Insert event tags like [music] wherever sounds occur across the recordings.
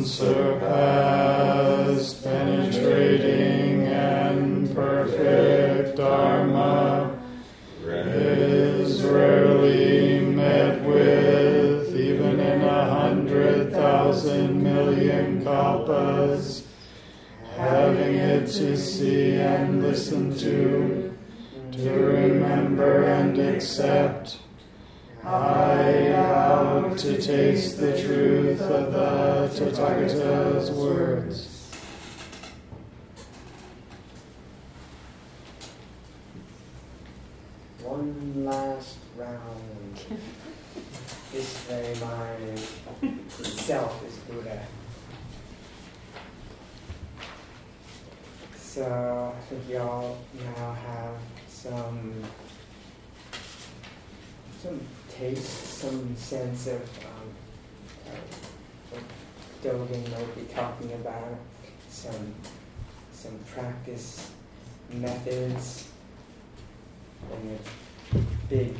unsurpassed, penetrating and perfect Dharma is rarely met with, even in a hundred thousand million kalpas. Having it to see and listen to, to remember and accept. To taste the truth of the Tathagata's words. One last round. [laughs] this very mind itself is Buddha. So I think y'all now have some some taste, some sense of um, uh, Dogen will be talking about, some some practice methods, and a big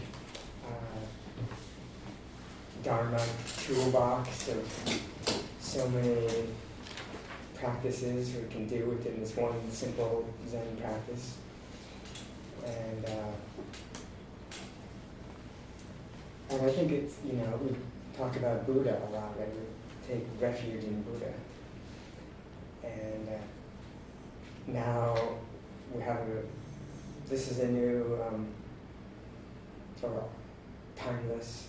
uh, Dharma toolbox of so many practices we can do within this one simple Zen practice. And uh, and I think it's, you know, we talk about Buddha a lot, right? We take refuge in Buddha. And uh, now we have a, this is a new, um, sort of timeless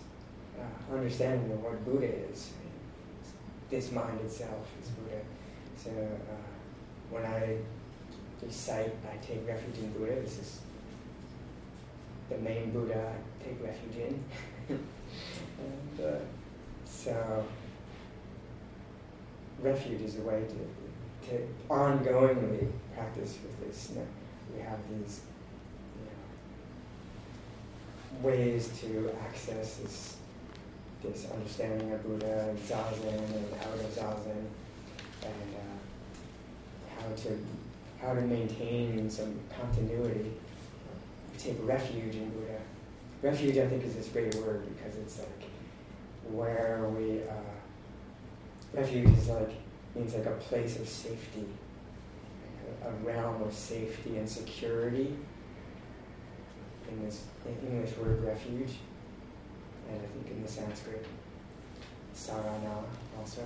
uh, understanding of what Buddha is. This mind itself is Buddha. So uh, when I recite, I take refuge in Buddha, this is the main Buddha I take refuge in. [laughs] and uh, so refuge is a way to, to ongoingly practice with this. You know, we have these you know, ways to access this this understanding of Buddha and Zazen and out of Zazen and uh, how to how to maintain some continuity. Take refuge in Buddha refuge, I think, is this great word because it's like where we uh, refuge is like means like a place of safety, a, realm of safety and security. In this in English word refuge, and I think in the Sanskrit sarana also,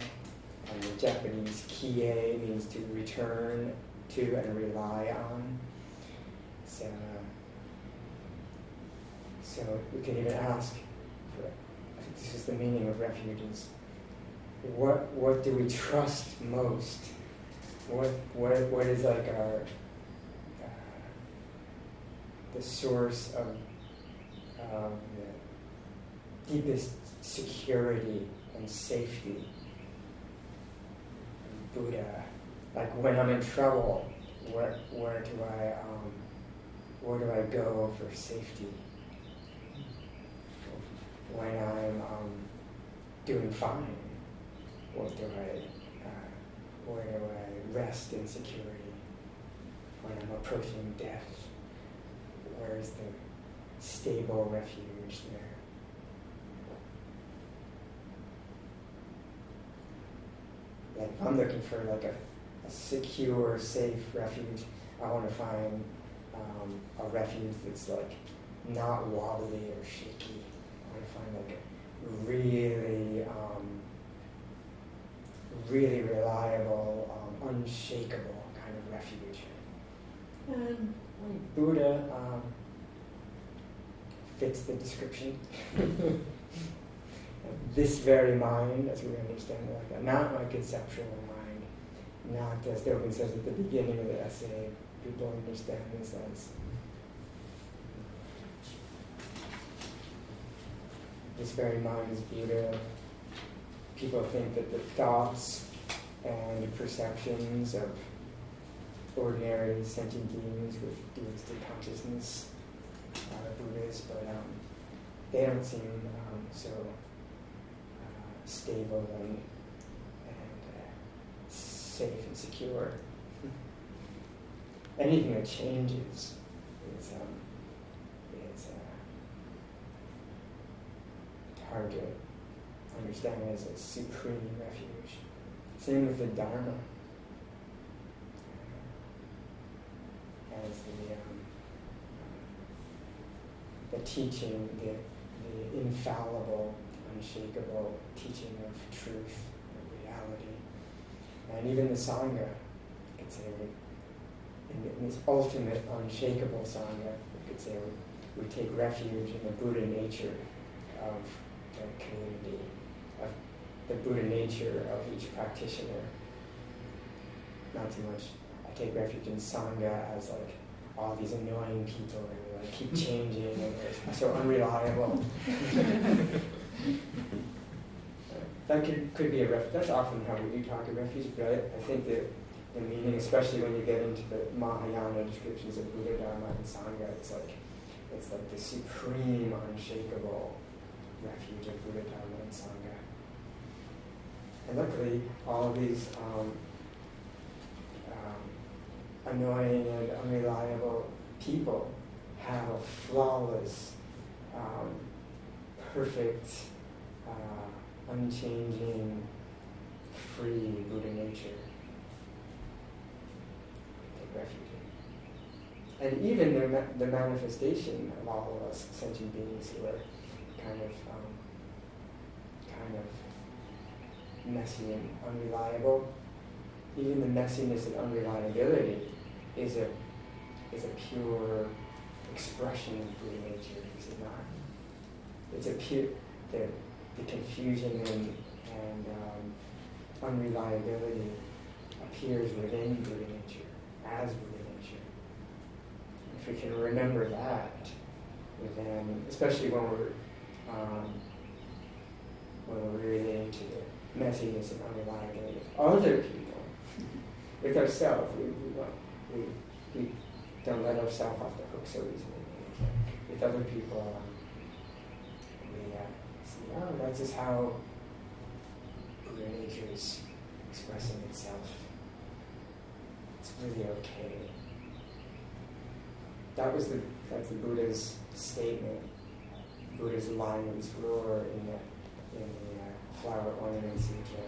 and the Japanese kie means to return to and rely on. So. So we can even ask, for, I think this is the meaning of refuges. What, what do we trust most? What, what, what is like our, uh, the source of um, the deepest security and safety? Buddha, like when I'm in trouble, where, where do I, um, where do I go for safety? When I'm um, doing fine? What do I, uh, where do I rest in security? When I'm approaching death, where is the stable refuge there? Like if I'm looking for like a, a secure, safe refuge, I want to find um, a refuge that's like not wobbly or shaky find like really, um, really reliable, um, unshakable kind of refuge. And Buddha um, fits the description. [laughs] this very mind, as we understand it like that, not my conceptual mind, not as Dogen says at the beginning of the essay, people understand this as this very mind is Buddha. People think that the thoughts and perceptions of ordinary sentient beings with dualistic consciousness are Buddhas, but um, they don't seem um, so uh, stable and, and uh, safe and secure. Anything that changes is um, hard to understand as a supreme refuge. Same with the Dharma. As the, um, the teaching, the, the infallible, unshakable teaching of truth and reality. And even the Sangha, you could say, in, in this ultimate unshakable Sangha, we could say we take refuge in the Buddha nature of the community, of the Buddha nature of each practitioner. Not too much. I take refuge in Sangha as like all these annoying people and like keep changing and they're so unreliable. [laughs] that could, could be a refuge. That's often how we do talk of refuge, but I, I think that the meaning, especially when you get into the Mahayana descriptions of Buddha, Dharma, and Sangha, it's like it's like the supreme, unshakable refuge of Buddha, Dharma, and Sangha. And luckily, all of these um, um, annoying and unreliable people have a flawless, um, perfect, uh, unchanging, free Buddha nature. Take refuge in. And even the, ma- the manifestation of all of us sentient beings who are kind of um, kind of messy and unreliable. Even the messiness and unreliability is a is a pure expression of Buddha nature, is it not? It's a pure the the confusion and and um, unreliability appears within Buddha nature as Buddha nature. If we can remember that, then especially when we're um, when we're really into the messiness and unreliability of other people. With ourselves, we, we, we, we don't let ourselves off the hook so easily. With other people, um, we uh, see, oh, that's just how Buddha nature is expressing itself. It's really okay. That was the that's the Buddha's statement Buddha's lion's roar in the, in the uh, Flower Ornament Sutra.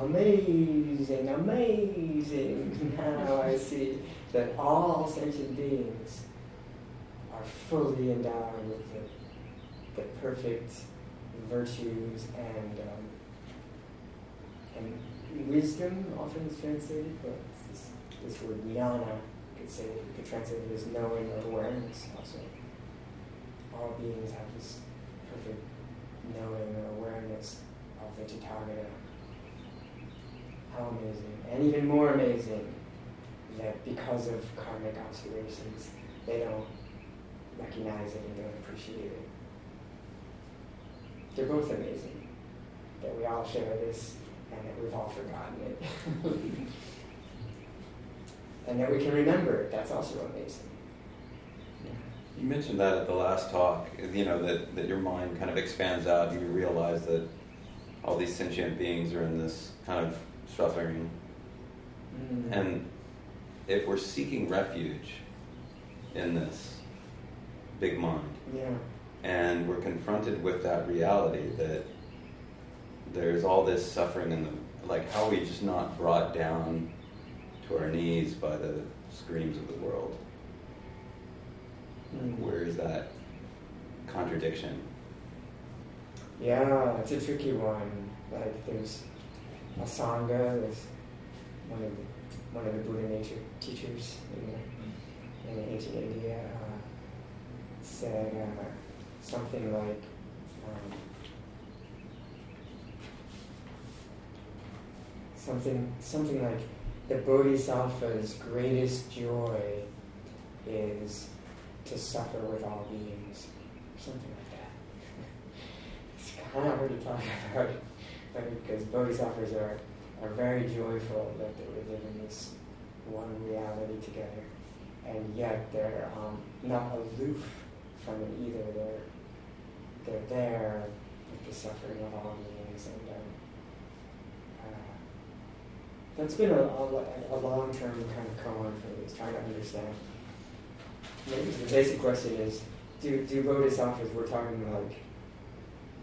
Amazing, amazing! [laughs] Now I see that all sentient beings are fully endowed with the, the perfect virtues and um, and wisdom often is translated, but this, this word jnana could say could translate it as knowing or awareness also all beings have this perfect knowing or awareness of the Tathagata. How amazing. And even more amazing that because of karmic obscurations, they don't recognize it and don't appreciate it. They're both amazing. That we all share this and that we've all forgotten it. [laughs] and that we can remember it. That's also amazing. You mentioned that at the last talk, you know, that, that your mind kind of expands out and you realize that all these sentient beings are in this kind of suffering. Mm. And if we're seeking refuge in this big mind, yeah. and we're confronted with that reality that there's all this suffering in the like how are we just not brought down to our knees by the screams of the world? Mm. Where is that contradiction? Yeah, it's a tricky one. Like there's a sangha, there's one of the, one of the Buddha nature teachers in, in ancient India uh, said uh, something like, um, something something like the Bodhisattva's greatest joy is to suffer with all beings, something like that. it's kind of hard to talk [laughs] about, but because bodhisattvas are, are very joyful that they live in this one reality together, and yet they're um, not aloof from it either. They're they're there with the suffering of all beings, and um, uh, that's been a, a, a long-term kind of koan for me, is trying to understand the basic question is, do, do bodhisattvas, we're talking like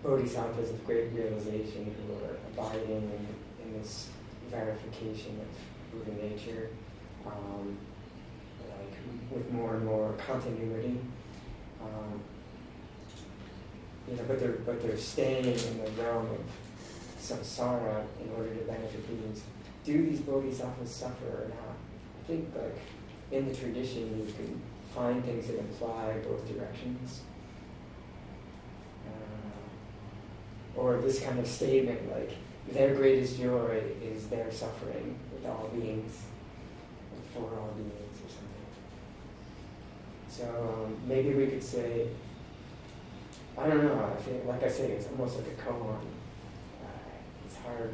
bodhisattvas of great realization who are abiding in, in this verification of Buddha nature, um, like with more and more continuity. Um, you know, but they're but they're staying in the realm of samsara in order to benefit beings. Do these bodhisattvas suffer or not? I think like in the tradition you can find things that imply both directions. Uh, or this kind of statement like their greatest joy is their suffering with all beings, for all beings or something. So um, maybe we could say, I don't know, I think, like I say, it's almost like a koan. Uh, it's hard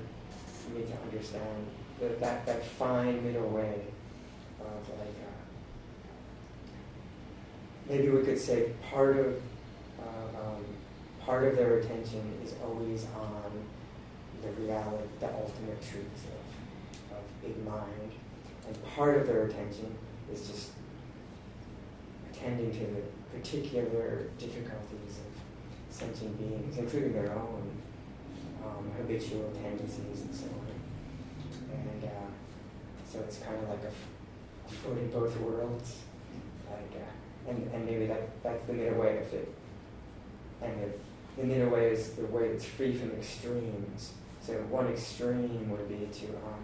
for me to understand that, that, that fine middle way of like, maybe we could say part of, uh, um, part of their attention is always on the reality, the ultimate truths of, of big mind. And part of their attention is just attending to the particular difficulties of sentient beings, including their own um, habitual tendencies and so on. And uh, so it's kind of like a, a foot in both worlds. Like, uh, and, and maybe that, that's the middle way of it. And the, the middle way is the way that's free from extremes. So one extreme would be to um,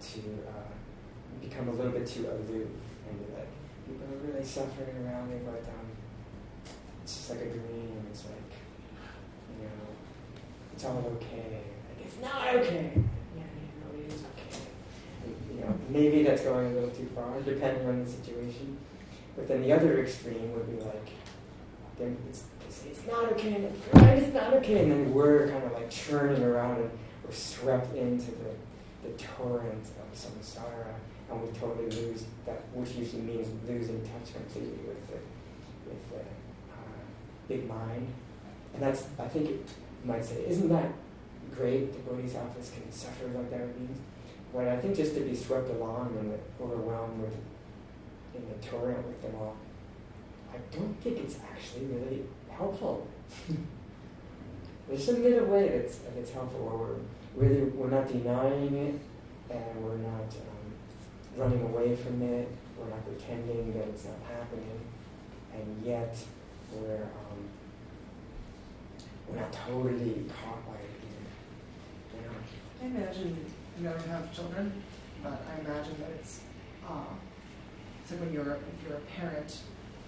to uh, become a little bit too aloof and be like, people are really suffering around me, but um, it's just like a dream. It's like, you know, it's all okay. Like, it's not okay. Yeah, you know, it is okay. And, you know, maybe that's going a little too far, depending on the situation. But then the other extreme would be like, it's it's not okay, and it's not okay, and then we're kind of like churning around and we're swept into the, the torrent of samsara, and we totally lose that, which usually means losing touch completely with the, with the uh, big mind. And that's, I think it might say, isn't that great? The bodhisattvas can suffer like that means. But I think just to be swept along and overwhelmed with in the torrent with them all, I don't think it's actually really helpful. There's some middle way that's, that's helpful where we're really, we're not denying it and we're not um, running away from it, we're not pretending that it's not happening, and yet we're, um, we're not totally caught by it either. Yeah. I imagine you never have children, but I imagine that it's, uh, it's like when you're, if you're a parent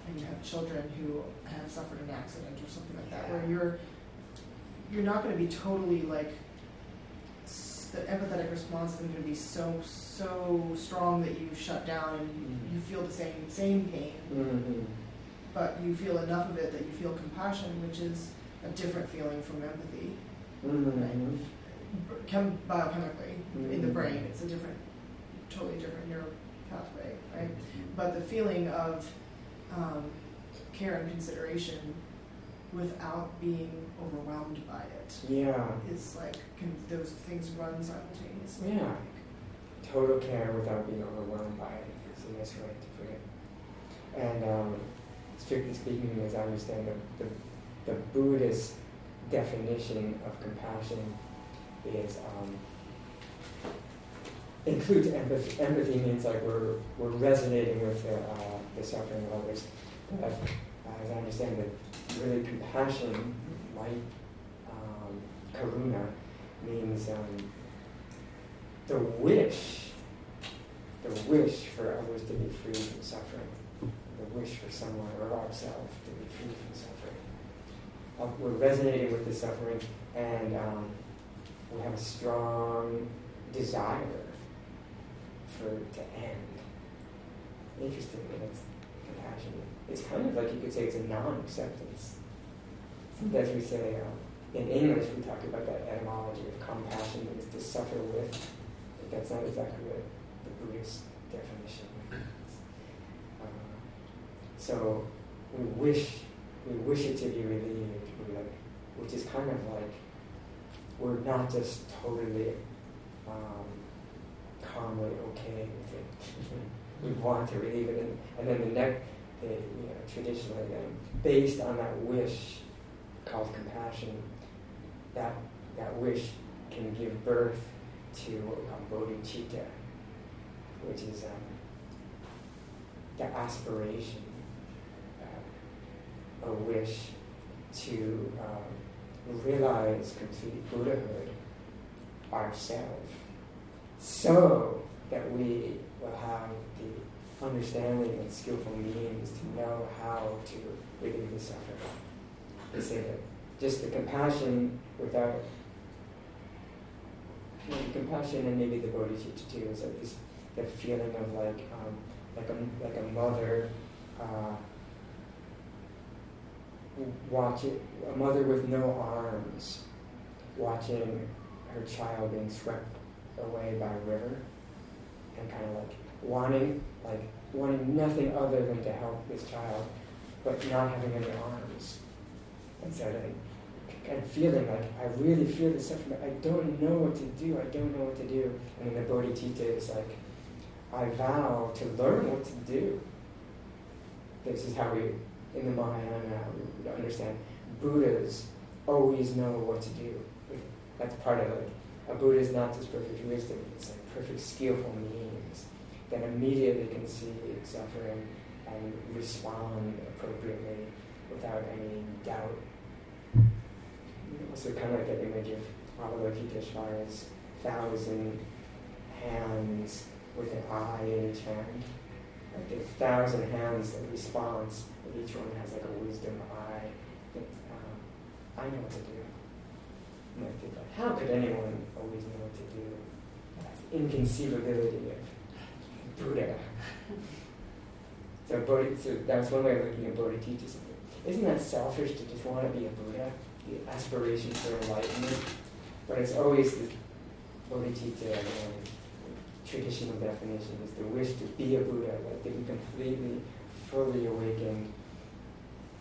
and you have children who have suffered an accident or something like that, where you're you're not going to be totally like the empathetic response isn't going to be so so strong that you shut down and mm-hmm. you feel the same same pain, mm-hmm. but you feel enough of it that you feel compassion, which is a different feeling from empathy, mm-hmm. right? Chem- biochemically in the mm-hmm. brain, it's a different, totally different neural pathway, right? But the feeling of um, care and consideration without being overwhelmed by it. Yeah. Is like, can those things run simultaneously? Yeah. Total care without being overwhelmed by it is a nice way to put it. And um, strictly speaking, as I understand the, the, the Buddhist definition of compassion is um, includes empathy. Empathy means like we're, we're resonating with the, uh, the suffering of others. But as I understand it, really compassion, like um, karuna, means um, the wish, the wish for others to be free from suffering, the wish for someone or ourselves to be free from suffering. Uh, we're resonating with the suffering, and um, we have a strong desire to end. Interesting, it's compassion. It's kind of like you could say it's a non-acceptance. Sometimes we say, um, in English we talk about that etymology of compassion means to suffer with. But that's not exactly what the Buddhist definition means. Uh, so we wish we wish it to be relieved. Like, which is kind of like we're not just totally um, calmly okay with it. we want to relieve it, and, and then the next, the, you know, traditionally, then, based on that wish called compassion, that that wish can give birth to what we call bodhicitta, which is um, the aspiration, uh, a wish to um, realize complete Buddhahood ourselves, so that we will have the understanding and skillful means to know how to relieve the suffering. They say that just the compassion without you know, the compassion and maybe the bodhicitta too is like this the feeling of like um, like a like a mother uh, a mother with no arms watching her child being swept away by river and kind of like wanting like wanting nothing other than to help this child but not having any arms. And so then and feeling like I really feel the suffering I don't know what to do I don't know what to do. And then the bodhicitta is like I vow to learn what to do. This is how we in the Mahayana we understand Buddhas always know what to do. That's part of it a Buddha is not just perfect wisdom it's like perfect skillful means that immediately can see suffering and respond appropriately without any doubt also kind of like that image of Avalokiteshvara's thousand hands with an eye in each hand. Like the thousand hands that responds, but each one has like a wisdom eye. That, um, I know what to do. And think like, how could anyone always know what to do? That's inconceivability of Buddha. so, Bodhi, so that's one way of looking at Bodhicitta. Isn't that selfish to just want to be a Buddha? The aspiration for enlightenment? But it's always the bodhicitta um, traditional definition is the wish to be a Buddha, like to be completely, fully awakened,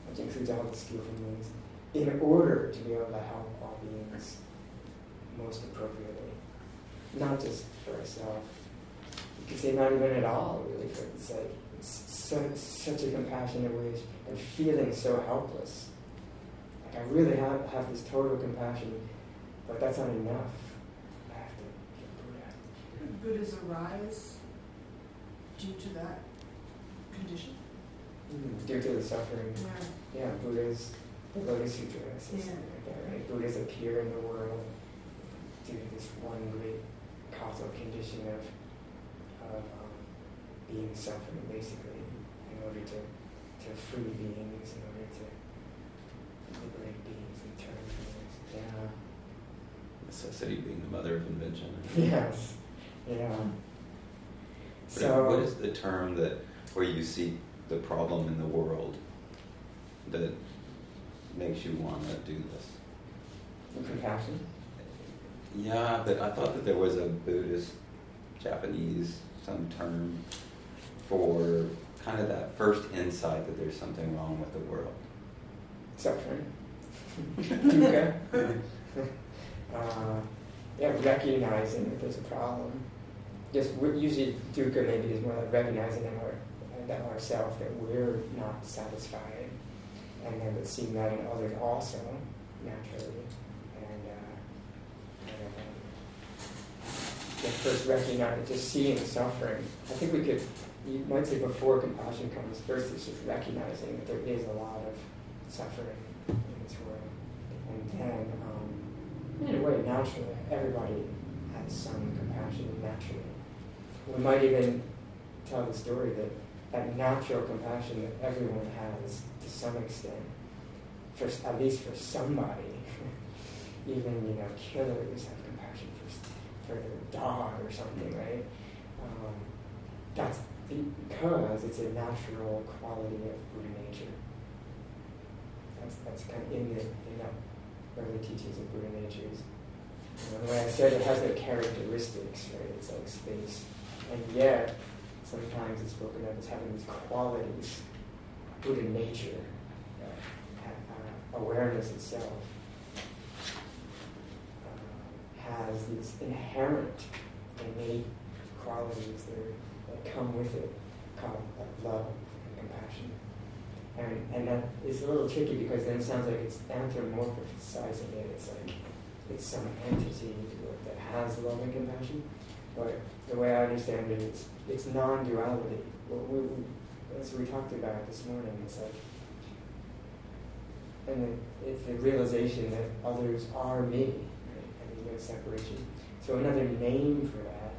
which includes all the skillful means, in order to be able to help beings most appropriately. Not just for ourselves. You could say not even at all, really, for it's like it's so, such a compassionate wish and feeling so helpless. Like I really have, have this total compassion, but that's not enough. I have to a Buddha. Buddhas arise due to that condition. Mm, Due to the suffering. Yeah. Yeah, Buddhas, the Lotus Sutra Yeah. Something like that, right? Buddhas appear in the world due to this one great causal condition of, of um, being suffering, basically, in order to, to free beings, in order to liberate beings and turn beings. Yeah. Necessity being the mother of invention. Yes. Yeah. But So. what is the term that where you see the problem in the world that makes you want to do this? Compassion? Yeah, but I thought that there was a Buddhist, Japanese, some term for kind of that first insight that there's something wrong with the world. Suffering. [laughs] [laughs] Dukkha. [laughs] uh, yeah, recognizing that there's a problem. Just usually dukkha maybe is more like recognizing in our that ourselves that we're not satisfied, and then but seeing that in others also naturally, and uh, kind of, just first recognize, just seeing suffering. I think we could, you might say before compassion comes, first it's just recognizing that there is a lot of suffering in this world. And then, um, in a way, naturally, everybody has some compassion naturally. We might even tell the story that that natural compassion that everyone has to some extent, for at least for somebody, [laughs] even you know killers have their dog or something, right? Um, that's because it's a natural quality of Buddha nature. That's, that's kind of in the in that early teachings of Buddha natures. You know, the way I said it has no characteristics, right? It's like space, and yet sometimes it's spoken of as having these qualities. Buddha nature, uh, awareness itself, uh, has these inherent, innate qualities that, that come with it, called love and compassion. And, and that is a little tricky because then it sounds like it's anthropomorphizing it. It's like it's some entity that has love and compassion. But the way I understand it, it's, it's non-duality. As we talked about this morning, it's like, and it's the realization that others are me, no separation. So another name for that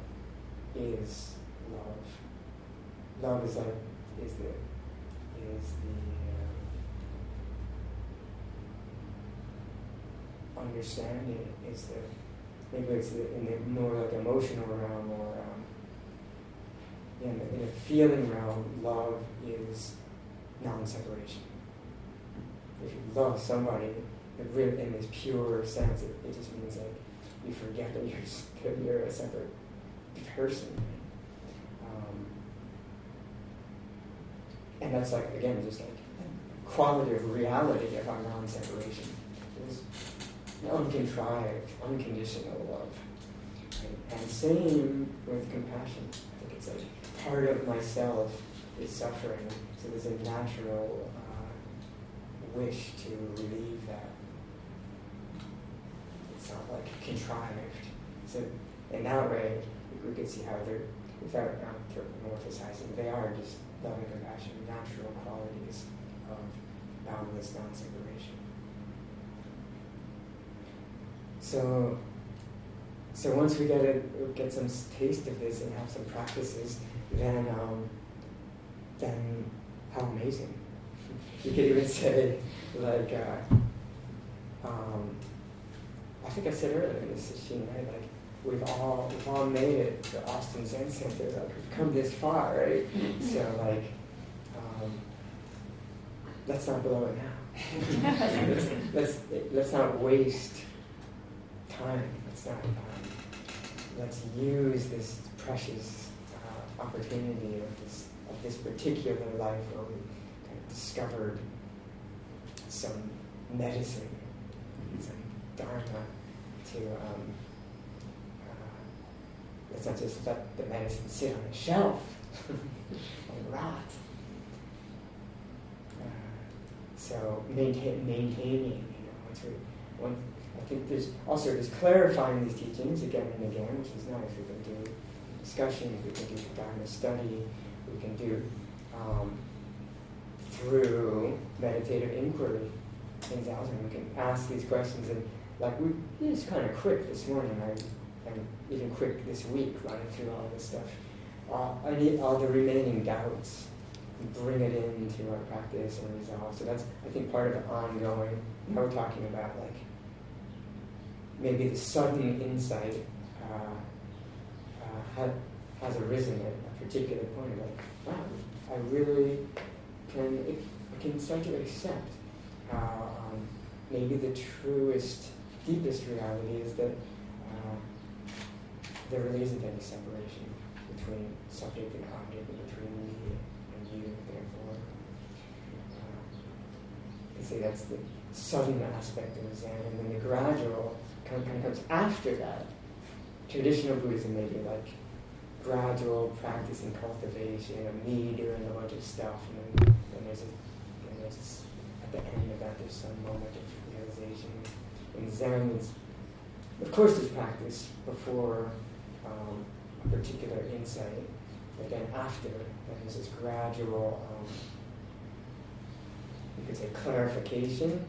is love. Love is like is the is the uh, understanding is the maybe it's the, in the more like emotional realm or um, in, the, in the feeling realm. Love is non-separation. If you love somebody, in this pure sense, it, it just means like you forget that you're that you're a separate person. Um, and that's like again just like quality of reality of our non-separation. It's uncontrived, unconditional love. Right? And same with compassion. I think it's like part of myself is suffering, so there's a natural uh, wish to relieve that. Like contrived. So in that way, we can see how they're, without anthropomorphizing, they are just love and compassion, natural qualities of boundless non-separation. So, so once we get a, get some taste of this and have some practices, then um, then how amazing! [laughs] You could even [laughs] say like, uh, um, I think I said earlier in this session, right? Like we've all we've all made it to Austin Zen Center. Like we've come this far, right? Mm-hmm. so like, um, let's not blow it now. let's, [laughs] let's let's not waste time. Let's not. Um, let's use this precious uh, opportunity of this of this particular life where we kind of discovered some medicine, some dharma to. Um, Let's not just let the medicine sit on a shelf [laughs] and rot. Uh, so maintain, maintaining, you know, once we, one, I think there's also there's clarifying these teachings again and again, which is nice. We can do discussions, we can do Dharma study, we can do um, through meditative inquiry in Zazen. We can ask these questions and like we it's kind of quick this morning. I and even quick this week running through all this stuff. Uh, I need all the remaining doubts, bring it into our practice and resolve. So that's, I think, part of the ongoing. Now we're talking about like maybe the sudden insight uh, uh, has arisen at a particular point. Like, wow, I really can, I can start to accept um, maybe the truest, deepest reality is that there really isn't any separation between subject and object, and between me and you, therefore. Uh, you that's the sudden aspect of Zen, and then the gradual kind of, kind of comes after that. Traditional Buddhism may be like gradual practice and cultivation of me doing a bunch of stuff, and then, then there's, a, then there's this, at the end of that, there's some moment of. It's, of course, there's practice before um, a particular insight, but then after, then there's this gradual, um, you could say, clarification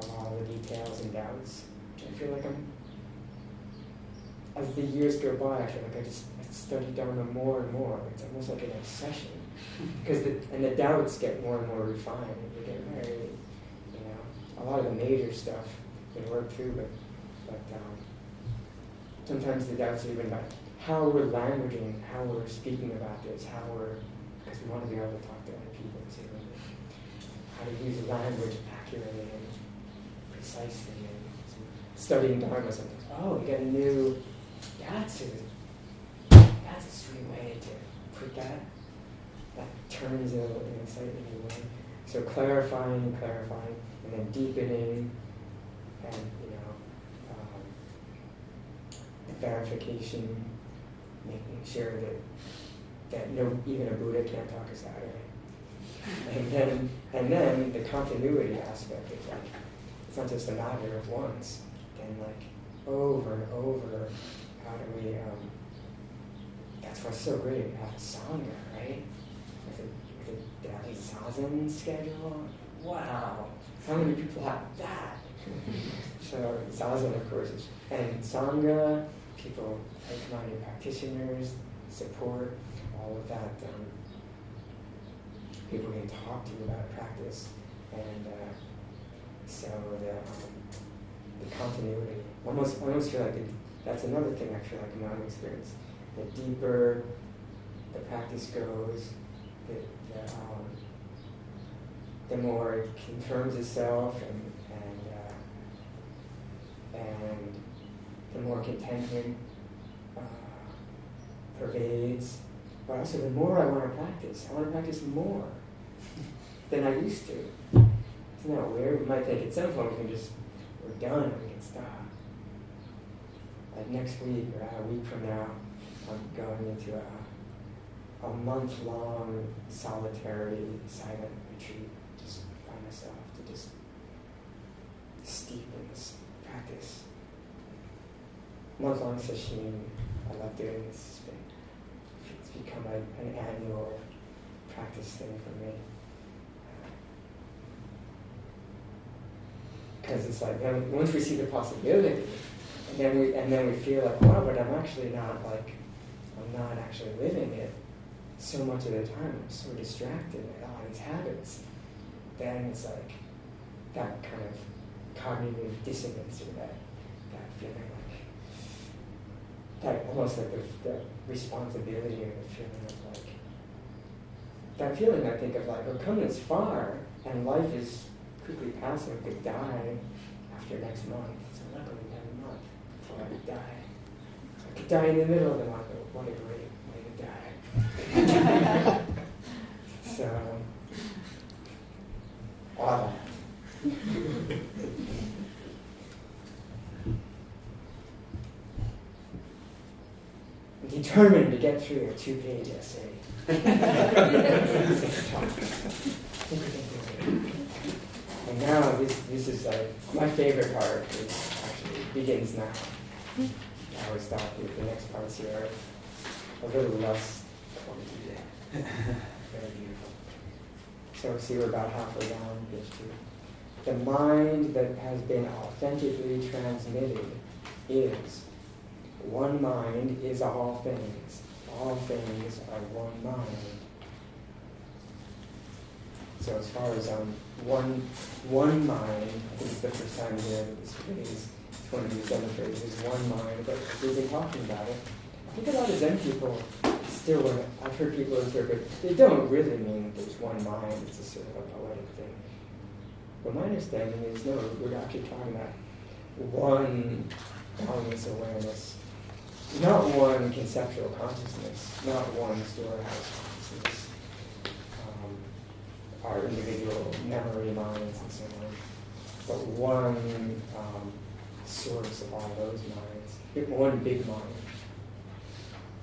of all the details and doubts. I feel like I'm, as the years go by, I feel like I just I study Dharma more and more. It's almost like an obsession. [laughs] because the, and the doubts get more and more refined. You get very, you know, a lot of the major stuff can work through, but, um, sometimes the doubts are even about how we're languaging, how we're speaking about this, how we're, because we want to be able to talk to other people too, and how to use language accurately and precisely. And studying Dharma sometimes, oh, you get a new, that's a, that's a sweet way to put that. That turns in a slightly new way. So clarifying, clarifying, and then deepening, and verification, making sure that that no even a Buddha can't talk us out of it. And then and then the continuity aspect is like it's not just a matter of once. Then like, over and over. How do we? Um, that's what's so great about sangha, right? With a daily zazen schedule. Wow, how many people have that? So zazen, of course, and sangha, people, like-minded practitioners, support, all of that. Um, people can talk to you about practice, and uh, so the, um, the continuity. Almost, almost feel like the, that's another thing I feel like in my own experience. The deeper the practice goes, the, the, um, the more it confirms itself and, and, the more contentment uh, pervades. But also, the more I want to practice, I want to practice more than I used to. Isn't that weird? We might think at some point we can just, we're done we can stop. Like next week or a week from now, I'm going into a, a month long solitary silent retreat just by myself to just steep in this practice. Month long session, I love doing this. It's, been, it's become a, an annual practice thing for me. Because it's like once we see the possibility, and then we and then we feel like, wow, but I'm actually not like I'm not actually living it. So much of the time, I'm so distracted by all these habits. Then it's like that kind of cognitive dissonance or that that feeling like that almost like the, the responsibility or the feeling of like that feeling I think of like, oh, we're coming this far and life is quickly passing, I could die after next month. So luckily we have a month before I could die. I could die in the middle of the month, but what a great way to die. [laughs] so, all that. I'm determined to get through a two-page essay. And now this this is like my favorite part is actually begins now. I always thought that the next parts here are a little less clunky. Very beautiful. So see we're about halfway down page two. The mind that has been authentically transmitted is one mind is all things. All things are one mind. So as far as um, one one mind, this is the first time here that this phrase, it's one of these Zen phrases, one mind, but we've been talking about it. I think a lot of Zen people still, I've heard people interpret, they don't really mean there's one mind, it's a sort of a. But my understanding is, no, we're actually talking about one boundless awareness, not one conceptual consciousness, not one storehouse consciousness our individual memory minds and so on. But one um, source of all those minds, one big mind.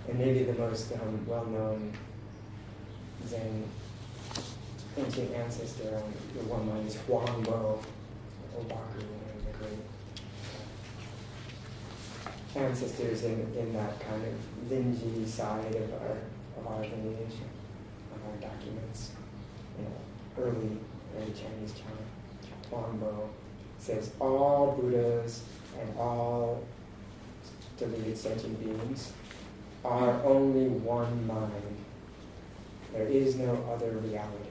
And maybe the most um, well-known Zen ancient ancestor on the one mind is Huang Bo, Obaku, of the great ancestors in, in that kind of Linji side of our, of our lineage, of our documents. You know, early, early Chinese China, Huangbo, says all Buddhas and all deluded sentient beings are only one mind. There is no other reality.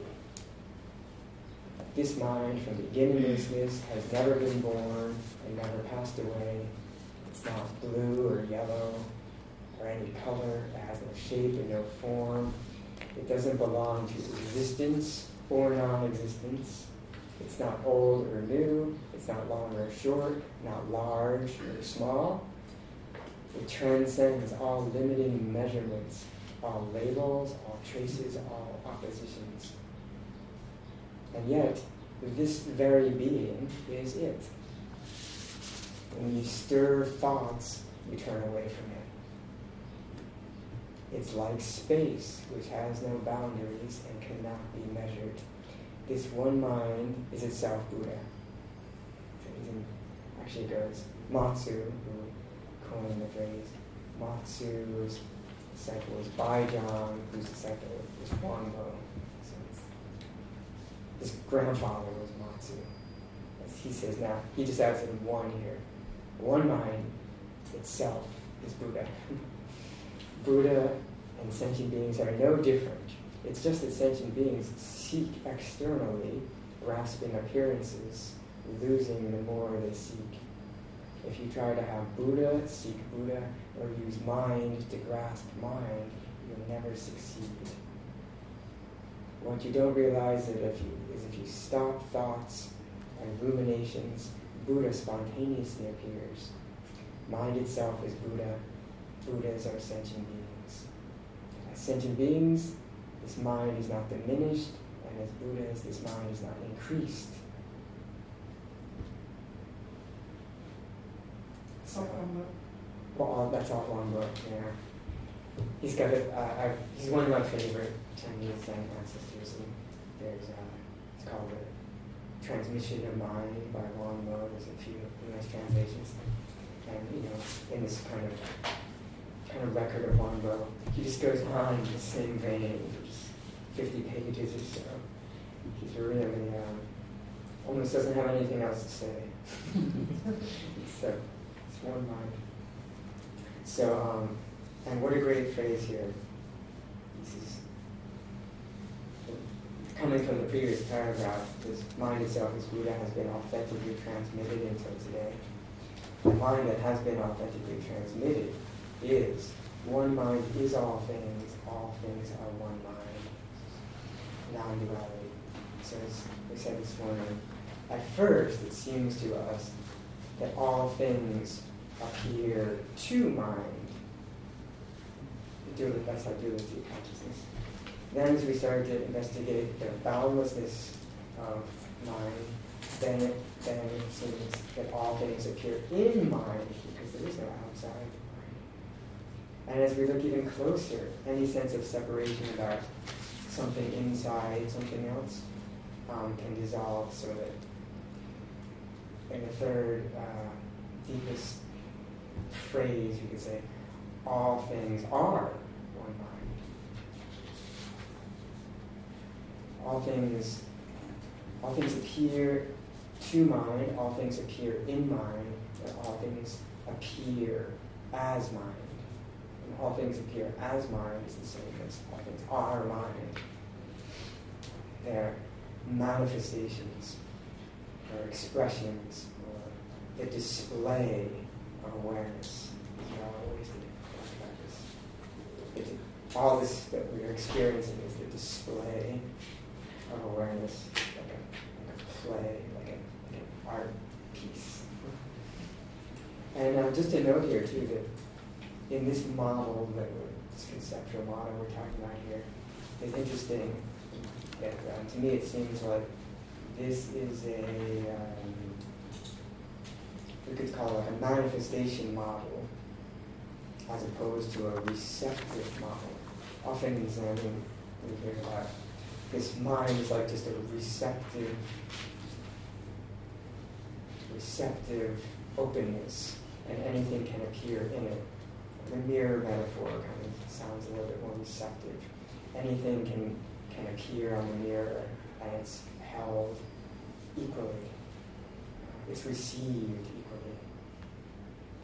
This mind, from beginninglessness, has never been born and never passed away. It's not blue or yellow or any color. It has no shape and no form. It doesn't belong to existence or non-existence. It's not old or new. It's not long or short, not large or small. It transcends all limiting measurements, all labels, all traces, all oppositions. And yet, this very being is it. When you stir thoughts, you turn away from it. It's like space, which has no boundaries and cannot be measured. This one mind is itself Buddha. Actually it goes Mazu, who coined the phrase. Mazu's disciple was Baizhang, whose disciple was Huangbo. His grandfather was Mazu. As he says now, he just adds in one here. One mind itself is Buddha. [laughs] Buddha and sentient beings are no different. It's just that sentient beings seek externally, grasping appearances, losing the more they seek. If you try to have Buddha seek Buddha or use mind to grasp mind, you'll never succeed. What you don't realize that if you, is if you stop thoughts and ruminations, Buddha spontaneously appears. Mind itself is Buddha. Buddhas are sentient beings. As sentient beings, this mind is not diminished, and as Buddhas, this mind is not increased. So, Well, that's all one book, yeah. He's got it. Uh, he's one of my favorite Chinese Zen ancestors. And there's uh, it's called the Transmission of Mind by Huangbo. There's a few nice translations, and you know, in this kind of kind of record of Huangbo, he just goes on in the same vein, just 50 pages or so. He's really um, almost doesn't have anything else to say. [laughs] so it's one mind. So, um, and what a great phrase here. This is coming from the previous paragraph. This mind itself, as Buddha, has been authentically transmitted until today. The mind that has been authentically transmitted is one mind is all things, all things are one mind. Non-duality. So as we said this morning, at first it seems to us that all things appear to mind. That's our dualistic consciousness. Then as we started to investigate the boundlessness of mind, then it, then it seems that all things appear in mind because there is no outside mind. And as we look even closer, any sense of separation about something inside something else um, can dissolve so that in the third uh, deepest phrase, you could say, all things are one mind. All things, all things appear to mind, all things appear in mind, and all things appear as mind. And all things appear as mind is the same as all things are mind. They're manifestations or expressions or the display of awareness. These are. It's- all this that we're experiencing is the display of awareness, like a, like a play, like, a, like an art piece. And uh, just a note here too that in this model that we're, this conceptual model we're talking about here, is interesting. That, uh, to me, it seems like this is a um, we could call it like a manifestation model as opposed to a receptive model. Often in Zen, we hear about this mind is like just a receptive, receptive openness, and anything can appear in it. The mirror metaphor kind of sounds a little bit more receptive. Anything can can appear on the mirror, and it's held equally. It's received equally.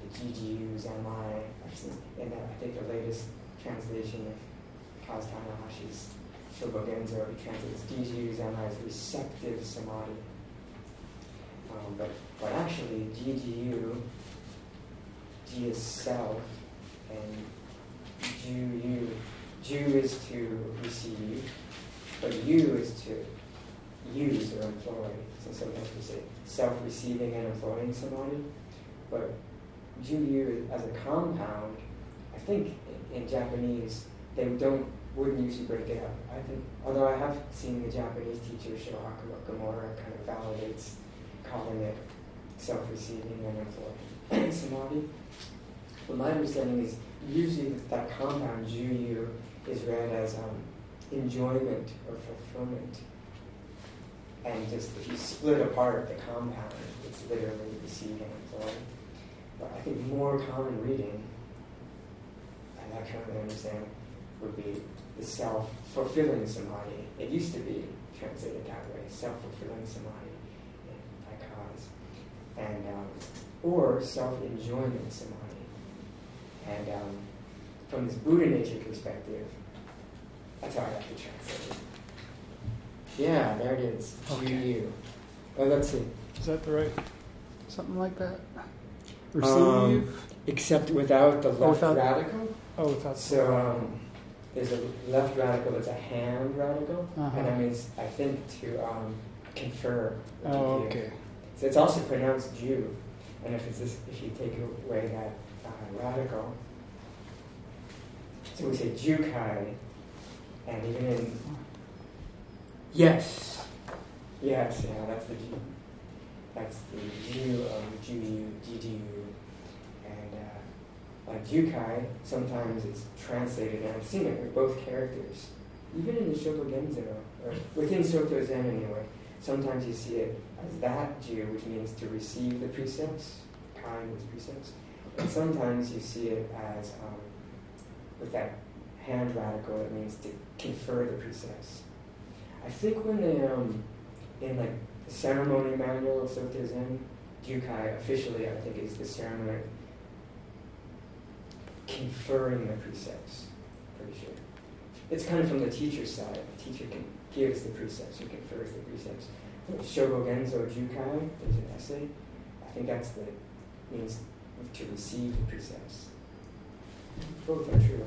The Jijuyu, Zanmai, actually, in that, I think the latest translation of Kaz Tanahashi's Shobogenzo, he translates Jijuyu, Zanmai as receptive samadhi. Um, but, but actually, Jijuyu, G is self, and Ju, you, Ju is to receive, but you is to use or employ. So sometimes we say self-receiving and employing somebody, but Ju-yu as a compound, I think in, in Japanese they don't wouldn't usually break it up. I think, although I have seen the Japanese teacher Shohaku Okumura kind of validates calling it self-receiving and [clears throat] employing samadhi. But my understanding is usually that compound Ju-yu is read as um, enjoyment or fulfillment. And just if you split apart the compound, it's literally receiving and one. But I think more common reading, and I currently understand, would be the self-fulfilling samadhi. It used to be translated that way, self-fulfilling samadhi by Kaz. And, um, or self-enjoyment samadhi. And um, from this Buddha nature perspective, that's how I have to translate it. Yeah, there it is. Okay. You. Oh, let's see. Is that the right? Something like that? Receive? Um, Except without the left without- radical. oh, without So um, there's a left radical that's a hand radical, Uh-huh. and that means I think to um, confer. Oh, okay. So it's also pronounced Ju, and if it's this, if you take away that uh, radical, so we say Jukai, and even in yes, yes, yeah, that's the Ju, that's the Ju of Ju, uh, like Jukai, sometimes it's translated, and I've seen it with both characters, even in the Shobogenzo, or within Soto Zen anyway. Sometimes you see it as that Ju, which means to receive the precepts, Kai means precepts, and sometimes you see it as um, with that hand radical, it means to confer the precepts. I think when they um, in like the ceremony manual of Soto Zen, Jukai officially I think is the ceremony conferring the precepts. Pretty sure. It's kind of from the teacher's side. The teacher can, gives the precepts and confers the precepts. Shobogenzo Jukai, there's an essay. I think that's the means to receive the precepts. Both are true.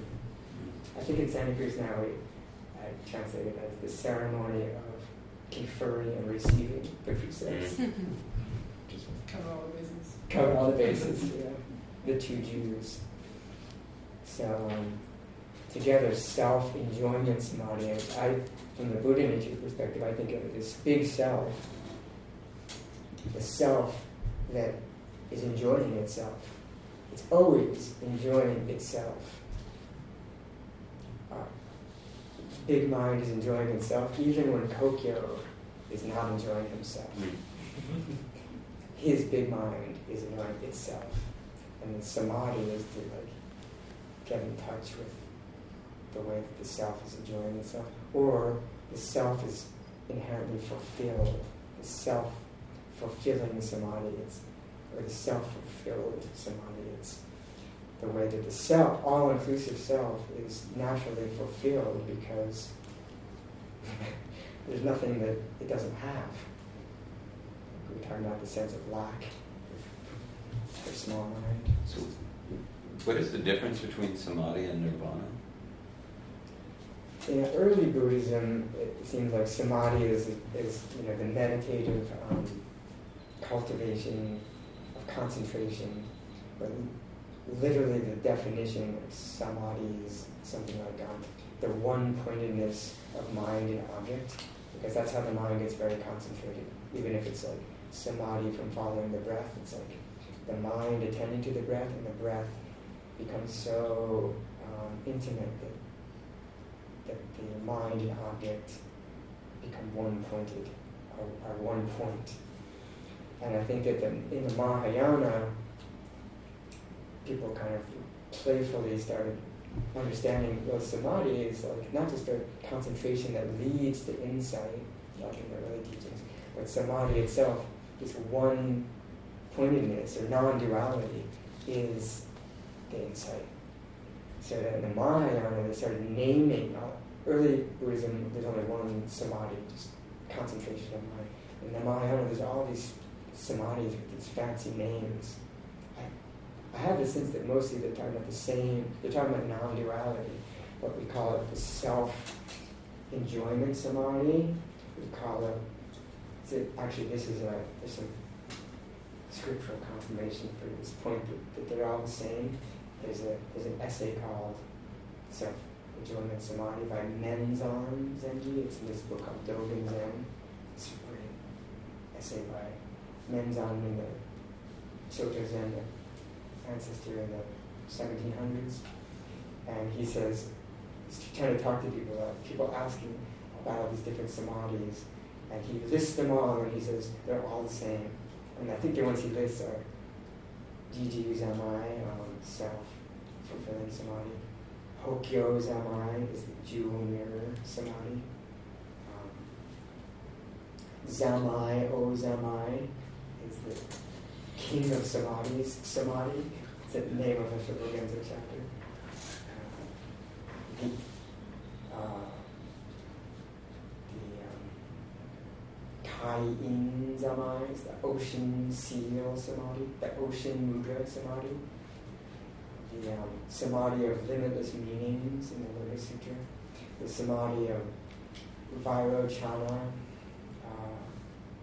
I think in Santa Cruz now we I translate it as the ceremony of conferring and receiving the precepts. Mm-hmm. [laughs] Just Cover all the bases. Cover all the bases, yeah. The two Jews. So um, together, self-enjoyment samadhi. and I, from the Buddha nature perspective, I think of it as big self. The self that is enjoying itself. It's always enjoying itself. Uh, big mind is enjoying itself, even when Kokyo is not enjoying himself his big mind is enjoying itself. And the samadhi is like get in touch with the way that the self is enjoying itself. Or the self is inherently fulfilled. The self fulfilling samadhi it's or the self fulfilled samadhi. It's the way that the self, all inclusive self, is naturally fulfilled because [laughs] there's nothing that it doesn't have. We're talking about the sense of lack for small mind. So, what is the difference between samadhi and nirvana? In early Buddhism, it seems like samadhi is, is you know, the meditative um, cultivation of concentration. But literally, the definition of samadhi is something like um, the one-pointedness of mind and object, because that's how the mind gets very concentrated. Even if it's like samadhi from following the breath, it's like the mind attending to the breath, and the breath becomes so um, intimate that that the mind and object become one pointed, are, are one point. And I think that the, in the Mahayana, people kind of playfully started understanding well samadhi is like not just a concentration that leads to insight, like in the early teachings, but samadhi itself, this one pointedness or non-duality is the insight. So that in the Mahayana, they started naming. Early Buddhism, there's only one samadhi, just concentration of mind. In the Mahayana, there's all these samadhis with these fancy names. I, I have the sense that mostly they're talking about the same, they're talking about non-duality. What we call it the self-enjoyment samadhi. We call it, so actually this is a, there's some scriptural confirmation for this point that, that they're all the same. There's a there's an essay called Self Enjoyment Samadhi by Menzan Zenji. It's in this book called Dogen Zen. It's a great essay by Menzan in the Soto Zen, the ancestor in the 1700s. And he says, he's trying to talk to people, uh, people asking about all these different samadhis. And he lists them all and he says they're all the same. And I think the ones he lists are Jiju Zamai, um, self-fulfilling samadhi. Hokyo Zamai is the jewel mirror samadhi. Um, Zamai O Zamai is the king of samadhis samadhi. It's the name of a Shobogenzo chapter. Uh, the, uh, the um, Kai In Zamai is the ocean seal samadhi, the ocean mudra samadhi the um, samadhi of limitless meanings in the Lotus Sutra, the samadhi of Vairochana, uh,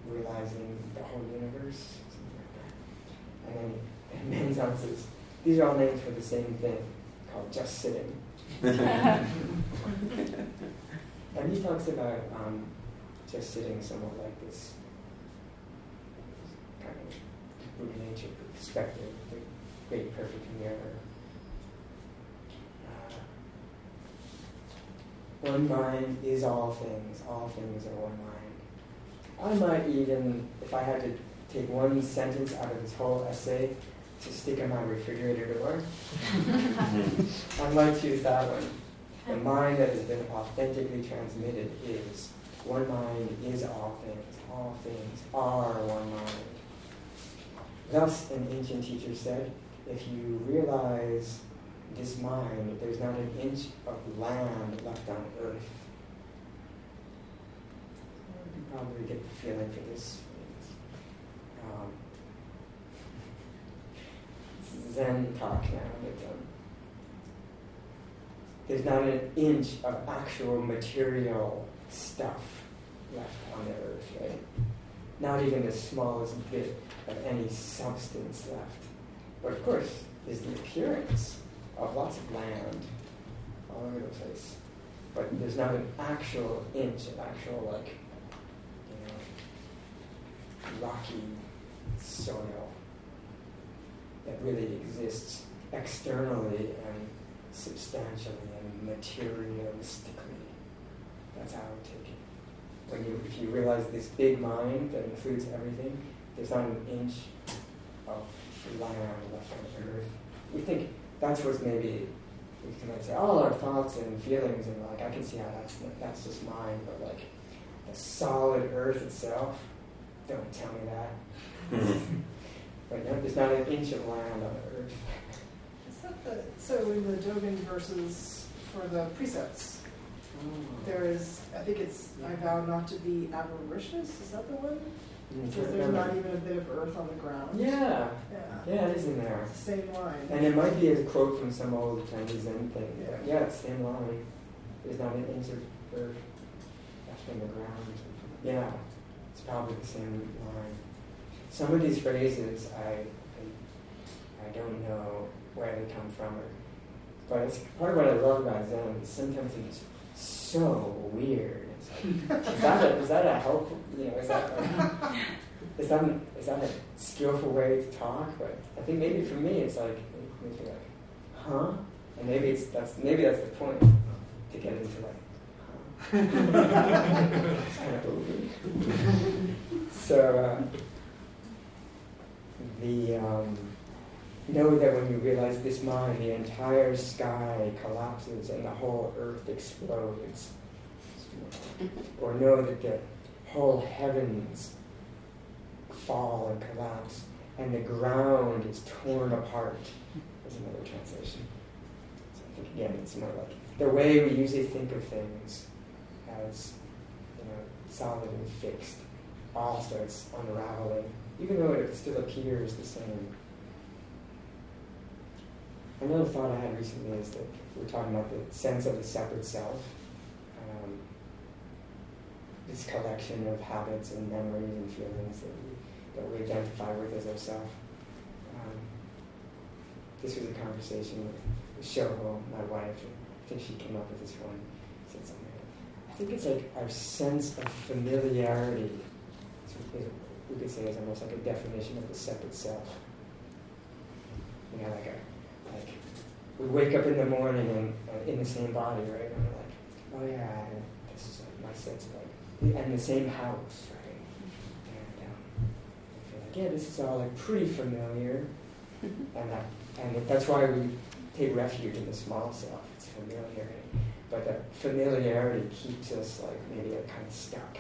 realizing the whole universe, something like that. And then Menzan says, these are all names for the same thing, called just sitting. [laughs] and he talks about um, just sitting somewhat like this kind of Buddha nature perspective, the great perfect mirror. One mind is all things, all things are one mind. I might even, if I had to take one sentence out of this whole essay to stick in my refrigerator door, [laughs] I might choose that one. The mind that has been authentically transmitted is one mind is all things, all things are one mind. Thus, an ancient teacher said, if you realize this mind, there's not an inch of land left on earth. You probably get the feeling for this. Um, Zen talk now, but um, there's not an inch of actual material stuff left on the earth, right? Not even the smallest bit of any substance left. But of course, there's the appearance of lots of land all over the place. But there's not an actual inch of actual, like, you know, rocky soil that really exists externally and substantially and materialistically. That's how I would take it. When you, if you realize this big mind that includes everything, there's not an inch of land left on earth. We think that's what's maybe we can like say all our thoughts and feelings and like I can see how that's that's just mine, but like the solid earth itself, don't tell me that. but no, there's not an inch of land on the earth. Is that the so in the Dogen verses for the precepts? Oh. There is, I think it's, I vow not to be avaricious. Is that the one? Because there's not even a bit of earth on the ground. Yeah, Yeah. yeah, it is in there. It's the same line. And it might be a quote from some old Chinese Zen thing. But yeah, it's the same line. There's not an inch of earth left on the ground. Yeah, it's probably the same line. Some of these phrases, I, I, I don't know where they come from, or, but it's part of what I love about Zen. Is sometimes it's so weird. Is that a, is that a helpful? You know, is that a, is that an, is that a skillful way to talk? But I think maybe for me, it's like me like, huh? And maybe it's that's maybe that's the point to get into like, huh? so uh, the um, know that when you realize this mind, the entire sky collapses and the whole earth explodes. Mm-hmm. Or know that the whole heavens fall and collapse and the ground is torn apart. is another translation. So I think again it's more like the way we usually think of things as you know solid and fixed all starts unraveling, even though it still appears the same. Another thought I had recently is that we're talking about the sense of the separate self. This collection of habits and memories and feelings that we, that we identify with as ourself. Um, this was a conversation with, Shoho, my wife, I think she came up with this one. Said something. I think it's like our sense of familiarity. Is, we could say is almost like a definition of the separate self. You know, like a like we wake up in the morning and uh, in the same body, right? And we're like, oh yeah, this is like my sense of and the same house, right? And um, I feel like, yeah, this is all like pretty familiar. [laughs] and that, and that's why we take refuge in the small self. It's familiarity, but that familiarity keeps us like maybe like kind of stuck.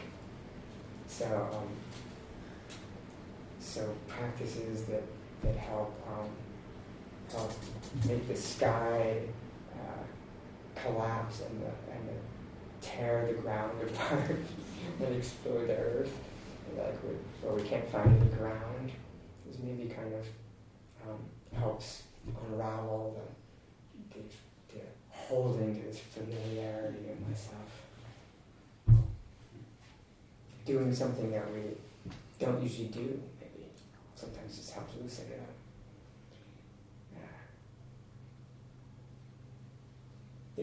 So, um, so practices that that help um, help make the sky uh, collapse and the and the tear the ground [laughs] apart and explore the earth, like where we can't find the ground, is maybe kind of um, helps unravel the, the, the holding to this familiarity of myself. Doing something that we don't usually do, maybe. Sometimes just helps loosen it up.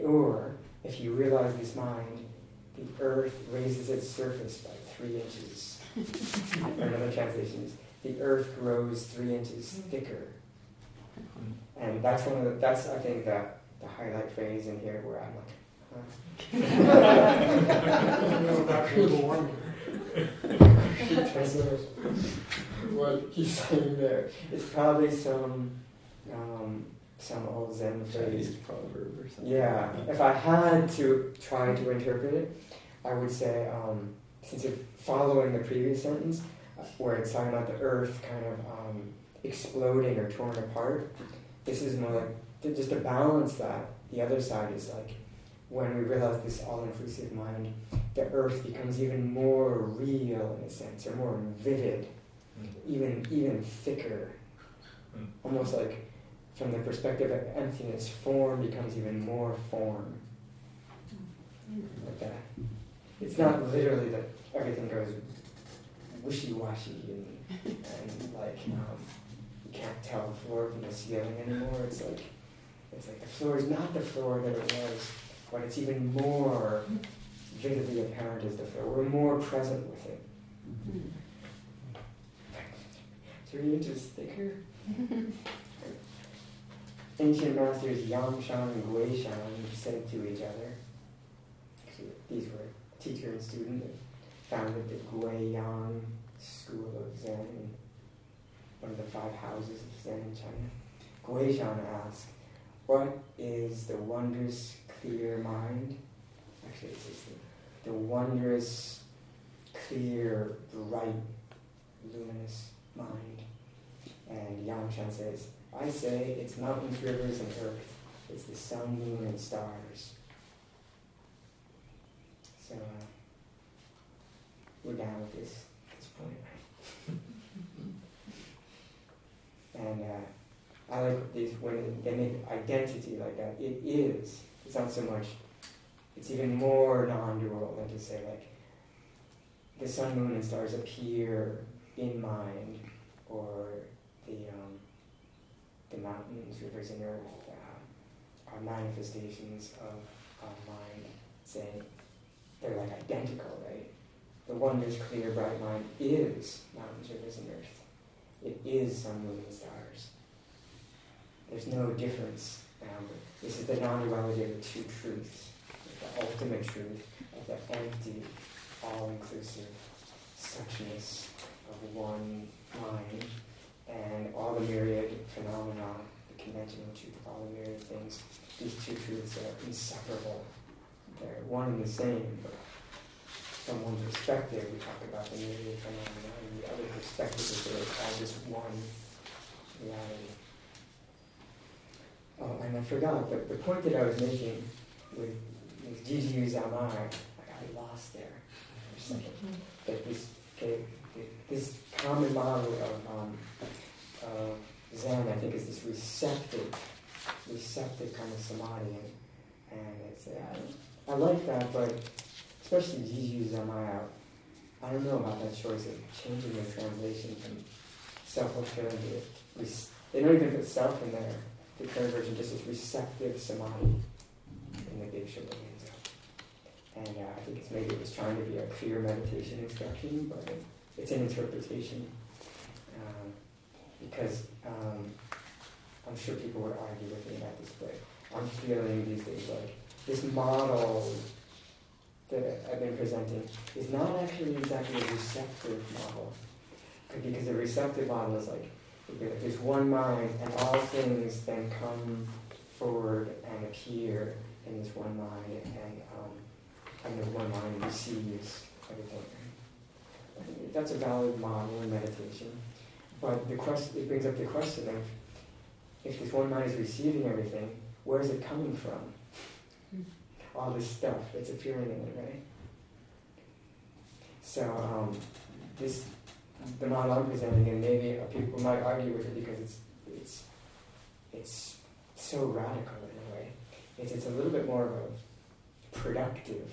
Or, if you realize this mind, the earth raises its surface by three inches. [laughs] another translation is, the earth grows three inches thicker. And that's one of the, that's, I think, the, the highlight phrase in here where I'm like, huh? I don't know about global warming. what he's saying there. It's probably some um, some old Zen phrase. proverb or something. Yeah. If I had to try to interpret it, I would say um, since it's following the previous sentence, uh, where it's talking about the earth kind of um, exploding or torn apart, this is more like just to balance that. The other side is like when we realize this all-inclusive mind, the earth becomes even more real in a sense, or more vivid, even even thicker. Mm. Almost like from the perspective of emptiness, form becomes even more form. Like that. It's not literally that everything goes wishy-washy and, and like um, you can't tell the floor from the ceiling anymore. It's like it's like the floor is not the floor that it was, but it's even more vividly apparent as the floor. We're more present with it. Three inches thicker. Ancient masters Yang Yangshan and Wei Guishan said to each other, these were teacher and student founded the Guiyang School of Zen, one of the five houses of Zen in China. Guishan asked, What is the wondrous clear mind? Actually, it's just the, the wondrous, clear, bright, luminous mind. And Yangshan says, I say it's mountains, rivers, and earth. It's the sun, moon, and stars. So uh, we're down with this this point, right? [laughs] and uh, I like these when they make identity like that. It is. It's not so much. It's even more non-dual than to say like the sun, moon, and stars appear in mind, or the um, the mountains, rivers, and earth uh, are manifestations of, of mind, saying they're like identical, right? The wondrous, clear, bright mind is mountains, rivers, and earth. It is sun, moon, and stars. There's no difference. Um, this is the non-duality of the two truths, the ultimate truth of the empty, all-inclusive suchness of one mind and all the myriad phenomena, the conventional truth of all the myriad things, these two truths are inseparable. They're one and the same, but from one perspective, we talk about the myriad phenomena, and the other perspective is that it's all just one reality. Oh, and I forgot, but the point that I was making with, with Zamai, I got lost there for a second. Mm-hmm. That this, okay, this common model of, um, of Zen, I think, is this receptive, receptive kind of samadhi, and, and it's, uh, I like that, but especially Jiju Zamaya, I don't know about that choice of changing the translation from self-fulfilling to, res- they don't even put self in there, the current version just says receptive samadhi in the big Shabbat And uh, I think it's maybe it was trying to be a clear meditation instruction, but it, it's an interpretation. Um, because um, I'm sure people would argue with me about this, but I'm feeling these days like this model that I've been presenting is not actually exactly a receptive model. Because the receptive model is like There's one mind, and all things then come forward and appear in this one mind, and um, and the one mind receives everything. That's a valid model in meditation, but the question it brings up the question of if this one mind is receiving everything, where is it coming from? All this stuff that's appearing in it, right? So um, this the model I'm presenting, and maybe people might argue with it because it's it's it's so radical in a way. It's it's a little bit more of a productive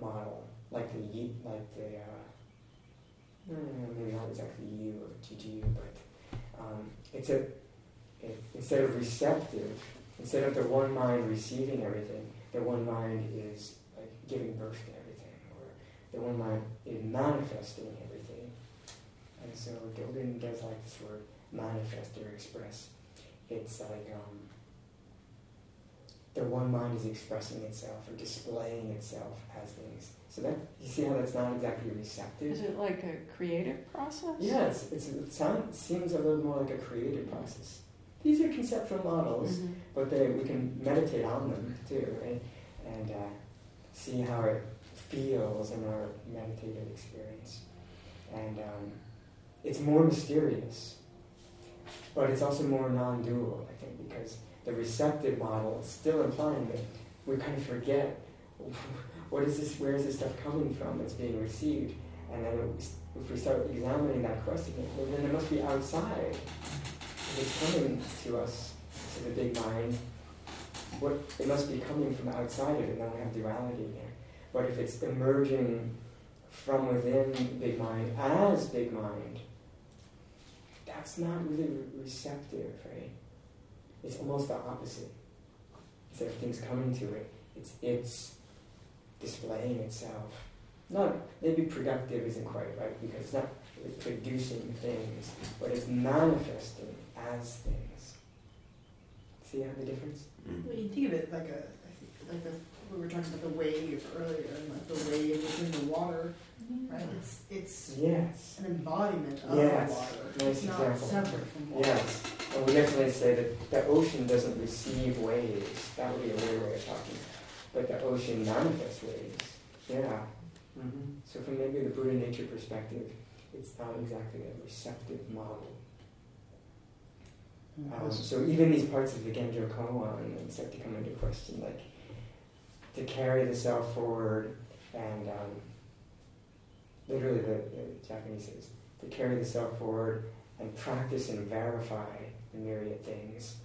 model, like the like the uh, maybe not exactly you or Jijuyu, but um, it's a it, instead of receptive, instead of the one mind receiving everything, the one mind is like giving birth to everything, or the one mind is manifesting everything. And so Dogen does like this word manifest or express. It's like um, the one mind is expressing itself or displaying itself as things. So that you see how that's not exactly receptive. Is it like a creative process? Yeah, it's, it's, it sounds, seems a little more like a creative process. These are conceptual models, Mhm. but they, we can meditate on them too, right? And uh, see how it feels in our meditative experience. And um, it's more mysterious, but it's also more non dual, I think, because the receptive model is still implying that we kind of forget what is this, where is this stuff coming from that's being received? And then if we start examining that question, well, then it must be outside. If it's coming to us, to the big mind, what it must be coming from outside of it, and then we have duality again. But if it's emerging from within the big mind as big mind, that's not really re- receptive, right? It's almost the opposite. Instead of things coming to it, it's it's displaying itself. Not maybe productive isn't quite right because it's not really producing things, but it's manifesting as things. See how the difference? Mm. Well, you think of it like a, I think, like the, we were talking about the wave earlier, and like the wave within the water, right? It's, it's Yes. an embodiment of Yes. water. Nice It's not separate from water. Yes. And we definitely say that the ocean doesn't receive waves. That would be a weird way of talking. But the ocean manifests waves. Yeah. hmm So from maybe the Buddha nature perspective, it's not exactly a receptive model. Um, so even these parts of the Genjo Koan start to come into question, like to carry the self forward and um, literally the, the Japanese says to carry the self forward and practice and verify the myriad things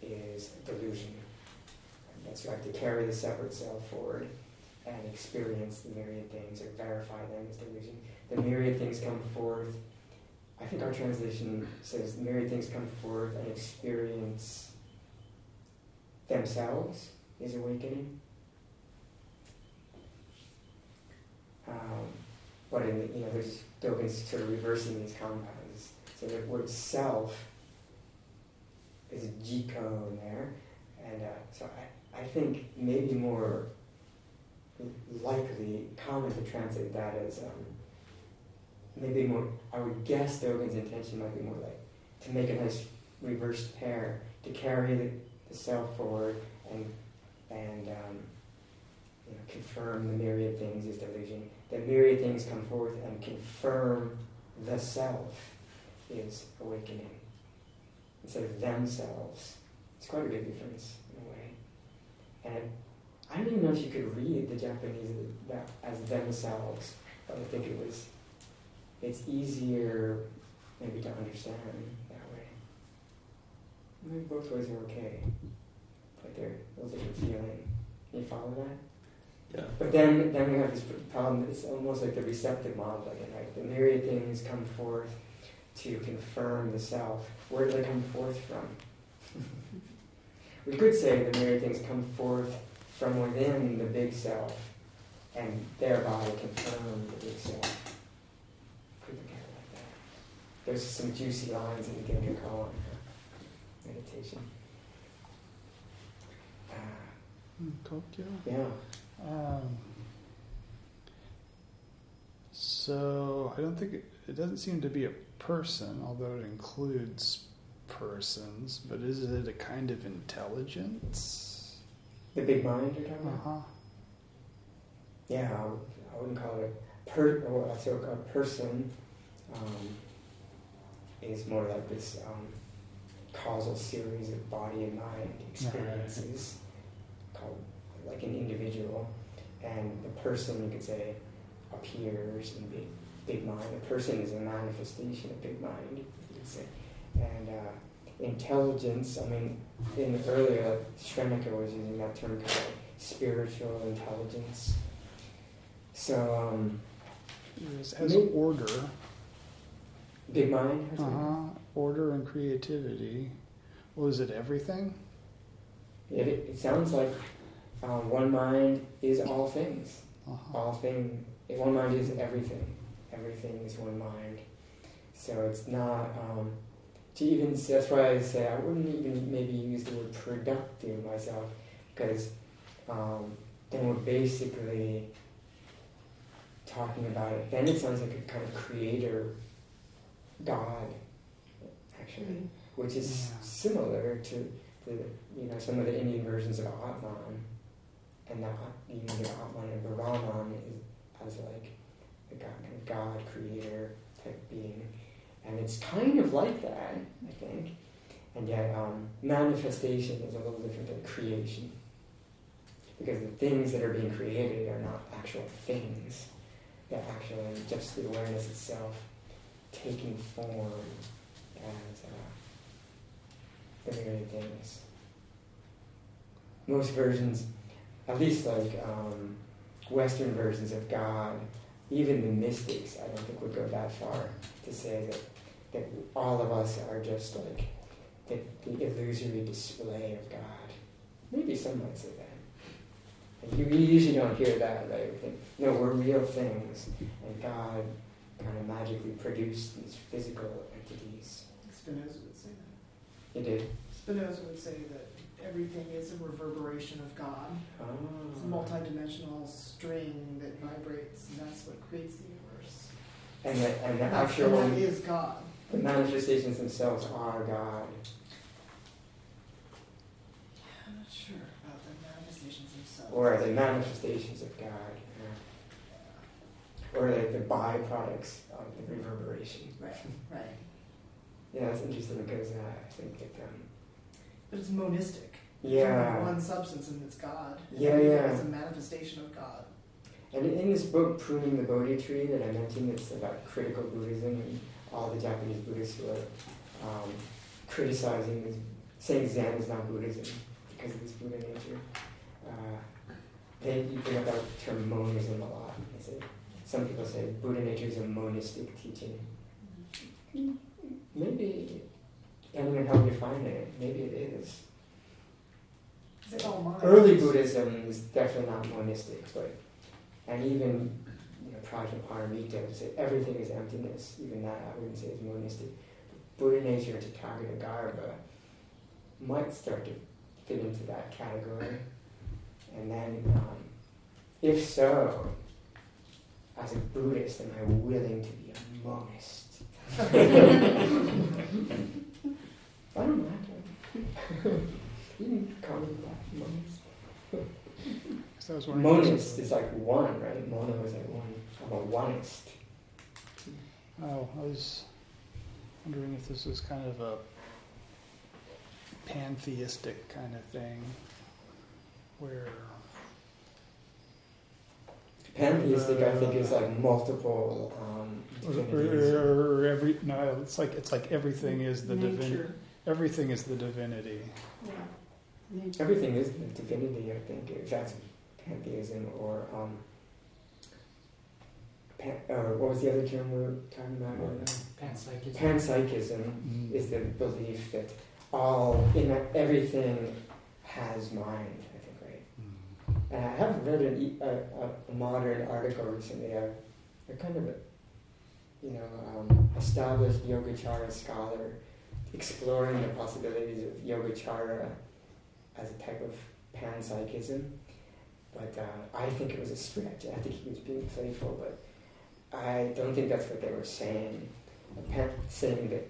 is delusion. That's right, to carry the separate self forward and experience the myriad things or verify them is delusion. The myriad things come forth. I think our translation says the myriad things come forth and experience themselves is awakening. Um, but in the, you know, there's Dogen's sort of reversing these compounds. So the word self is jiko in there, and uh, so I, I think maybe more likely, common to translate that as um, maybe more. I would guess Dogen's intention might be more like to make a nice reversed pair to carry the, the self forward and and um, you know, confirm the myriad things is delusion. The myriad things come forth and confirm the self is awakening instead of themselves. It's quite a big difference. And I don't even know if you could read the Japanese as themselves, but I think it was. It's easier maybe to understand that way. Maybe both ways are okay, but they're a little different feeling. Can you follow that? Yeah. But then, then we have this problem. It's almost like the receptive model again, right? The myriad things come forth to confirm the self. Where do they come forth from? [laughs] we could say the myriad things come forth from within the big self, and thereby confirm the big self. Could look at it like that. There's some juicy lines in the Genjo Koan meditation. Uh, In Tokyo. yeah. Um, so I don't think it, it doesn't seem to be a person, although it includes persons, but is it a kind of intelligence? The big mind you're talking Uh about? huh. Yeah, I wouldn't call it a per. Well, so a person um, is more like this um, causal series of body and mind experiences, called like an individual, and the person you could say appears in big big mind. A person is a manifestation of big mind, you could say, and. Uh, Intelligence, I mean, in earlier, Schrenecker was using that term kind of spiritual intelligence. So, um, has Maybe- order. big mind. Uh huh. Order and creativity. Was it everything? It, it sounds like um, one mind is all things. Uh huh. All thing. One mind is everything. Everything is one mind. So it's not. Um, to even that's why I say I wouldn't even maybe use the word productive myself because um, then we're basically talking about it. Then it sounds like a kind of creator, God, actually. which is Yeah. similar to the you know some of the Indian versions of Atman, and that you know the Atman and the Brahman is as like a God, kind of God creator type being, and it's kind of like that I think, and yet um, manifestation is a little different than creation, because the things that are being created are not actual things, they're actually just the awareness itself taking form as. Uh, the things. Most versions, at least like um, Western versions of God, even the mystics, I don't think would go that far to say that, that all of us are just like the, the illusory display of God. Maybe some might say that. And you, usually don't hear that, right? You think, no, we're real things, and God kind of magically produced these physical entities. Spinoza would say that. He did. Spinoza would say that everything is a reverberation of God. Oh. It's a Oh. multidimensional string that vibrates, and that's what creates the universe. And the, and the That's- actual and that is God. The manifestations themselves are God. I'm not sure about the manifestations themselves. Or the manifestations of God. yeah. Or like the byproducts of the reverberation. Right, right. [laughs] Yeah, that's interesting because uh, I think that um, But it's monistic. Yeah. only one substance and it's God. Yeah, Everything yeah. is a manifestation of God. And in this book, Pruning the Bodhi Tree, that I mentioned, it's about critical Buddhism and all the Japanese Buddhists who are um, criticizing, this, saying Zen is not Buddhism because of this Buddha nature. Uh, they bring up that term monism a lot. They say, some people say Buddha nature is a monistic teaching. Maybe, depending on how you define it, maybe it is. It's all mind. Early Buddhism is definitely not monistic, but and even Prajnaparamita would say everything is emptiness. Even that I wouldn't say is monistic. Buddha nature and Tathagata might start to fit into that category, and then um, if so, as a Buddhist, am I willing to be a monist? [laughs] I don't know. you can call me that, monist. So I was wondering. if this Monist is like one, right? Mono is like one. I'm oneist. Oh, I was wondering if this was kind of a pantheistic kind of thing, where Pantheistic, I think, is like multiple um, or, or, or every no, it's like it's like everything is the divinity. Everything is the divinity. Yeah. Nature. Everything is the divinity, I think, if that's pantheism or. Um, pan, or what was the other term we were talking about? earlier? Panpsychism. Panpsychism Mm. is the belief that all in everything has mind. I think, right? Mm. And I have read an, a, a, a modern article recently. A, a kind of a, you know, um, established Yogacara scholar exploring the possibilities of Yogacara as a type of panpsychism. But uh, I think it was a stretch. I think he was being playful, but I don't think that's what they were saying. saying that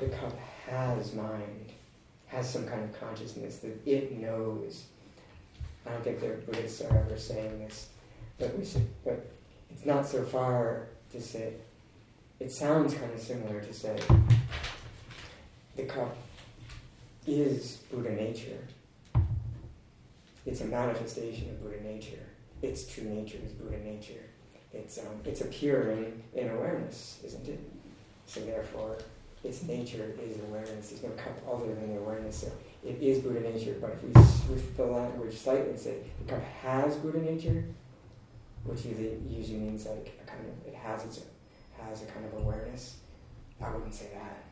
the cup has mind, has some kind of consciousness, that it knows. I don't think the Buddhists are ever saying this, but we should, but it's not so far to say, it sounds kind of similar to say, the cup is Buddha nature. It's a manifestation of Buddha nature. Its true nature is Buddha nature. It's, um, it's appearing in awareness, isn't it? So therefore, its nature is awareness. There's no cup other than the awareness. So it is Buddha nature. But if we switch the language slightly and say the cup has Buddha nature, which usually means like a kind of it has its has a kind of awareness, I wouldn't say that.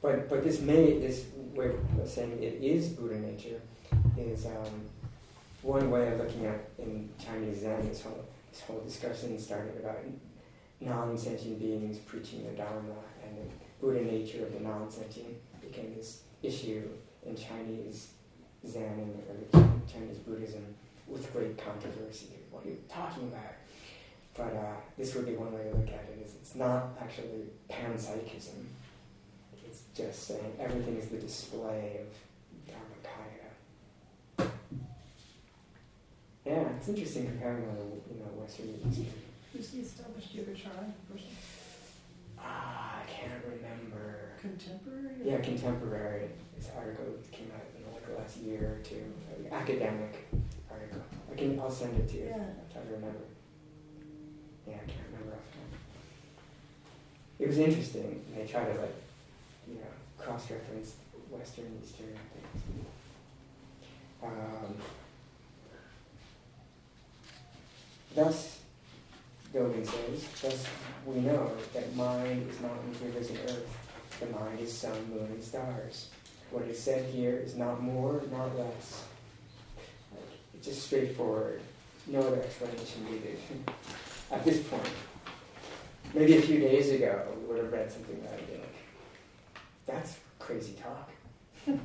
But but this may this way of saying it is Buddha nature is um, one way of looking at in Chinese Zen. This whole this whole discussion started about non-sentient beings preaching the Dharma and the Buddha nature of the non-sentient became this issue in Chinese Zen and early Chinese Buddhism with great controversy. What are you talking about? But uh, this would be one way to look at it: is it's not actually panpsychism. It's just saying everything is the display of Dharmakaya. Yeah, it's interesting comparing the you know Western and Eastern. Who's the established Yogacara person? Ah, I can't remember. Contemporary? Yeah, contemporary. This article came out in like the last year or two. An academic article. I can. I'll send it to you. Yeah. I'll try to remember. Yeah, I can't remember offhand. It was interesting. They try to like, you know, cross-reference Western and Eastern things. Um, thus, Dogen says, thus we know that mind is mountains, rivers, and earth. The mind is sun, moon, and stars. What is said here is not more, not less. Like, it's just straightforward. No other explanation needed. [laughs] At this point, maybe a few days ago, we would have read something that would be like, that's crazy talk. [laughs] yeah.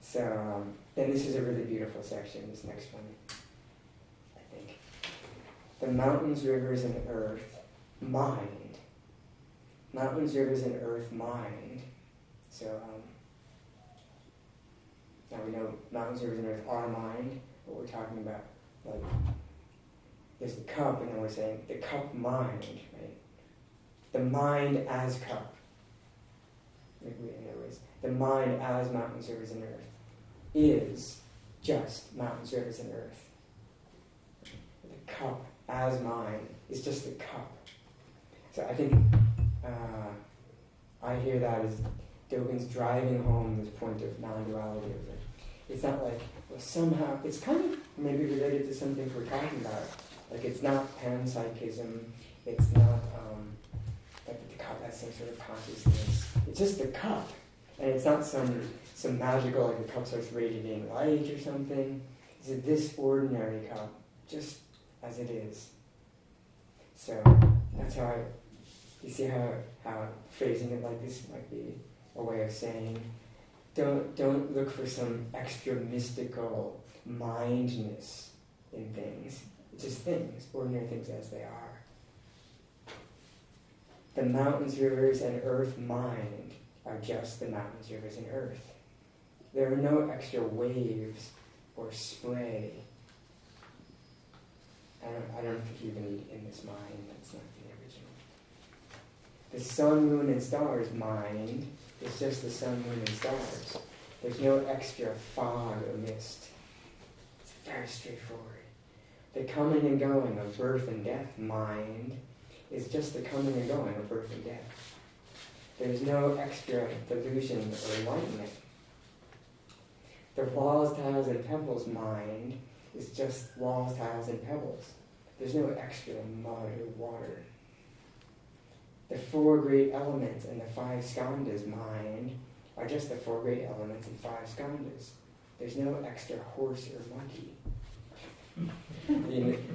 So, um, then this is a really beautiful section, this next one the mountains, rivers, and earth mind. Mountains, rivers, and earth mind. So um, now we know mountains, rivers, and earth are mind. What we're talking about, like, there's the cup, and then we're saying the cup mind, right? The mind as cup. In other words, the mind as mountains, rivers, and earth is just mountains, rivers, and earth. The cup as mine is just the cup. So I think uh, I hear that as Dogen's driving home this point of non-duality. Of it. It's not like well somehow it's kind of maybe related to something we're talking about. Like it's not panpsychism. It's not um, like the cup has some sort of consciousness. It's just the cup, and it's not some some magical like the cup starts radiating light or something. It's this ordinary cup, just as it is. So that's how I, you see how, how phrasing it like this might be a way of saying, don't, don't look for some extra mystical mindness in things. It's just things, ordinary things as they are. The mountains, rivers, and earth mind are just the mountains, rivers, and earth. There are no extra waves or spray I don't, I don't think even in this mind. That's not the original. The sun, moon, and stars mind is just the sun, moon, and stars. There's no extra fog or mist. It's very straightforward. The coming and going of birth and death mind is just the coming and going of birth and death. There's no extra delusion or enlightenment. The walls, tiles, and temples mind is just walls, tiles, and pebbles. There's no extra mud or water. The four great elements and the five skandhas mind are just the four great elements and five skandhas. There's no extra horse or monkey.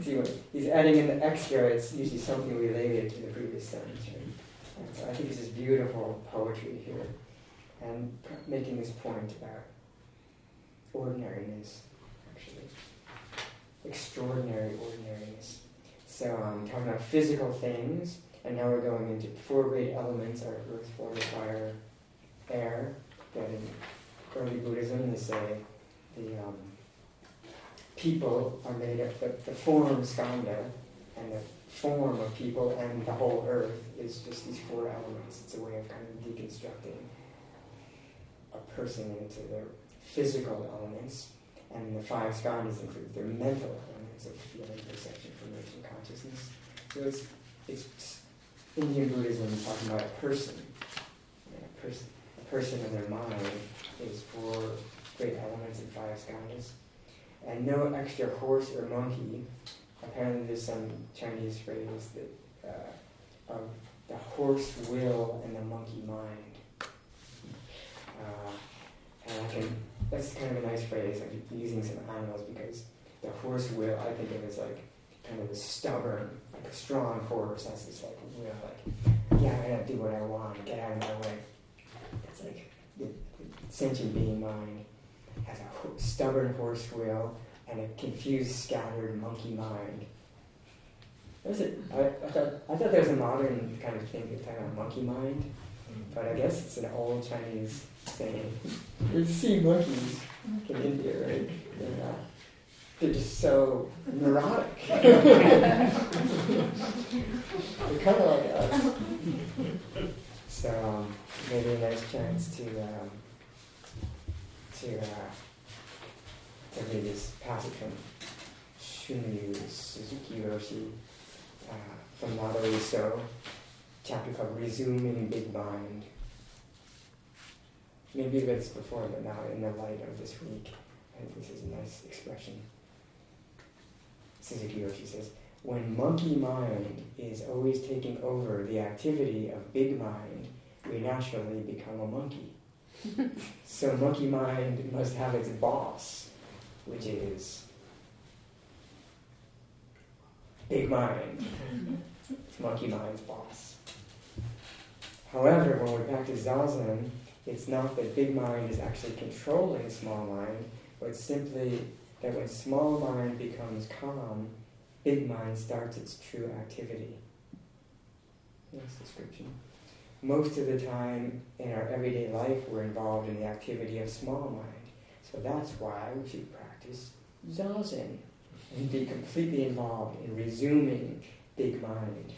see he's adding in the extra, it's usually something related to the previous sentence, right? so I think this is beautiful poetry here. And making this point about ordinariness extraordinary ordinariness. So I'm talking about physical things, and now we're going into four great elements: are earth, water, fire, air. That in early Buddhism they say the um, people are made up. The, the form skandha and the form of people and the whole earth is just these four elements. It's a way of kind of deconstructing a person into their physical elements, and the five skandhas include their mental elements of feeling, perception, formation, consciousness. So it's it's Indian Buddhism talking about a person. A person, a person in their mind is four great elements and five skandhas, and no extra horse or monkey apparently there's some Chinese phrase that uh, of the horse will and the monkey mind. Uh, and I can, that's kind of a nice phrase. I'm using some animals because the horse will, I think of as like kind of a stubborn, like a strong horse. That's just like will, like, yeah, I'm gonna do what I want, get out of my way. It's like the, the sentient being mind has a ho- stubborn horse will and a confused, scattered monkey mind. There's a, I, I, thought, I thought there was a modern kind of thing talking about monkey mind, mm-hmm. but I guess it's an old Chinese saying. You see monkeys in India, right? They're, uh, they're just so neurotic. [laughs] they're kind of like us. So um, maybe a nice chance to um, to. Uh, to read this passage from Shunryu Suzuki Roshi uh, from Nado So, chapter called Resuming Big Mind. Maybe this before, but now in the light of this week, I think this is a nice expression. Suzuki Roshi says, when monkey mind is always taking over the activity of big mind, we naturally become a monkey. [laughs] so monkey mind must have its boss, which is big mind. It's [laughs] monkey mind's boss. However, when we practice zazen, it's not that big mind is actually controlling small mind, but simply that when small mind becomes calm, big mind starts its true activity. Next description. Most of the time in our everyday life, we're involved in the activity of small mind. So that's why we should practice zazen and be completely involved in resuming big mind.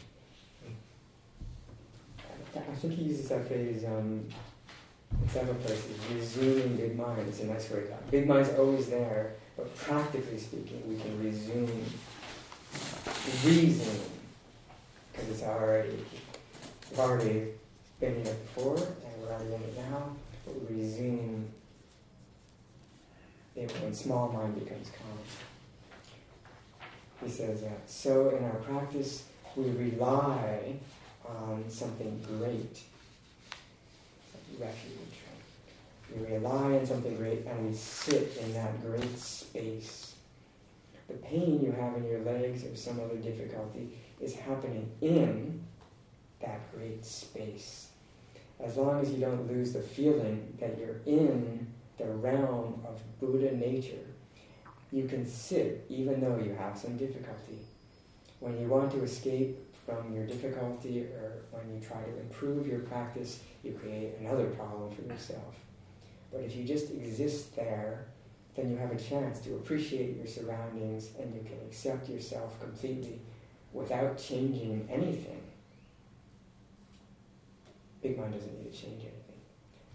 I think he uses that phrase um, in several places. Resuming big mind is a nice word. Big mind's always there, but practically speaking, we can resume reasoning because it's already we've already been here before and we're already in it now. But we resume it when small mind becomes calm. He says that. So in our practice, we rely on something great, refuge. Rely on something great and we sit in that great space. The pain you have in your legs or some other difficulty is happening in that great space. As long as you don't lose the feeling that you're in the realm of Buddha nature, you can sit even though you have some difficulty. When you want to escape from your difficulty or when you try to improve your practice, you create another problem for yourself. But if you just exist there, then you have a chance to appreciate your surroundings and you can accept yourself completely without changing anything. Big mind doesn't need to change anything.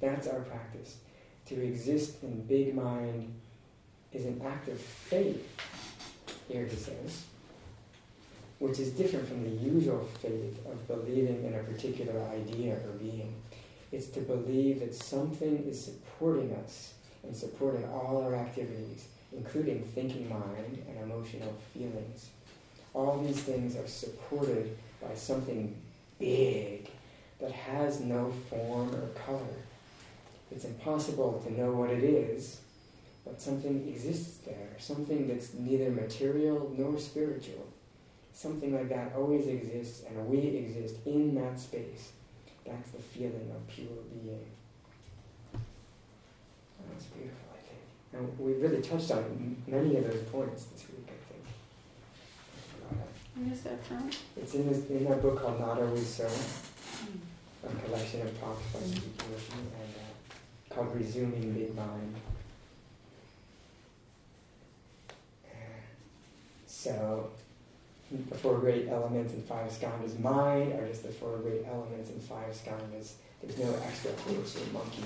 That's our practice. To exist in big mind is an act of faith, here he says, which is different from the usual faith of believing in a particular idea or being. It's to believe that something is supporting us and supporting all our activities, including thinking mind and emotional feelings. All these things are supported by something big that has no form or color. It's impossible to know what it is, but something exists there, something that's neither material nor spiritual. Something like that always exists, and we exist in that space. That's the feeling of pure being. That's beautiful, I think. And we really touched on many of those points this week, I think. Where is that from? It's in this in a book called Not Always So, Hmm. a collection of talks by Roshi, and uh, called Resuming Big Mind. So, the four great elements in five skandhas mind are just the four great elements in five skandhas. There's no extra horse or monkey.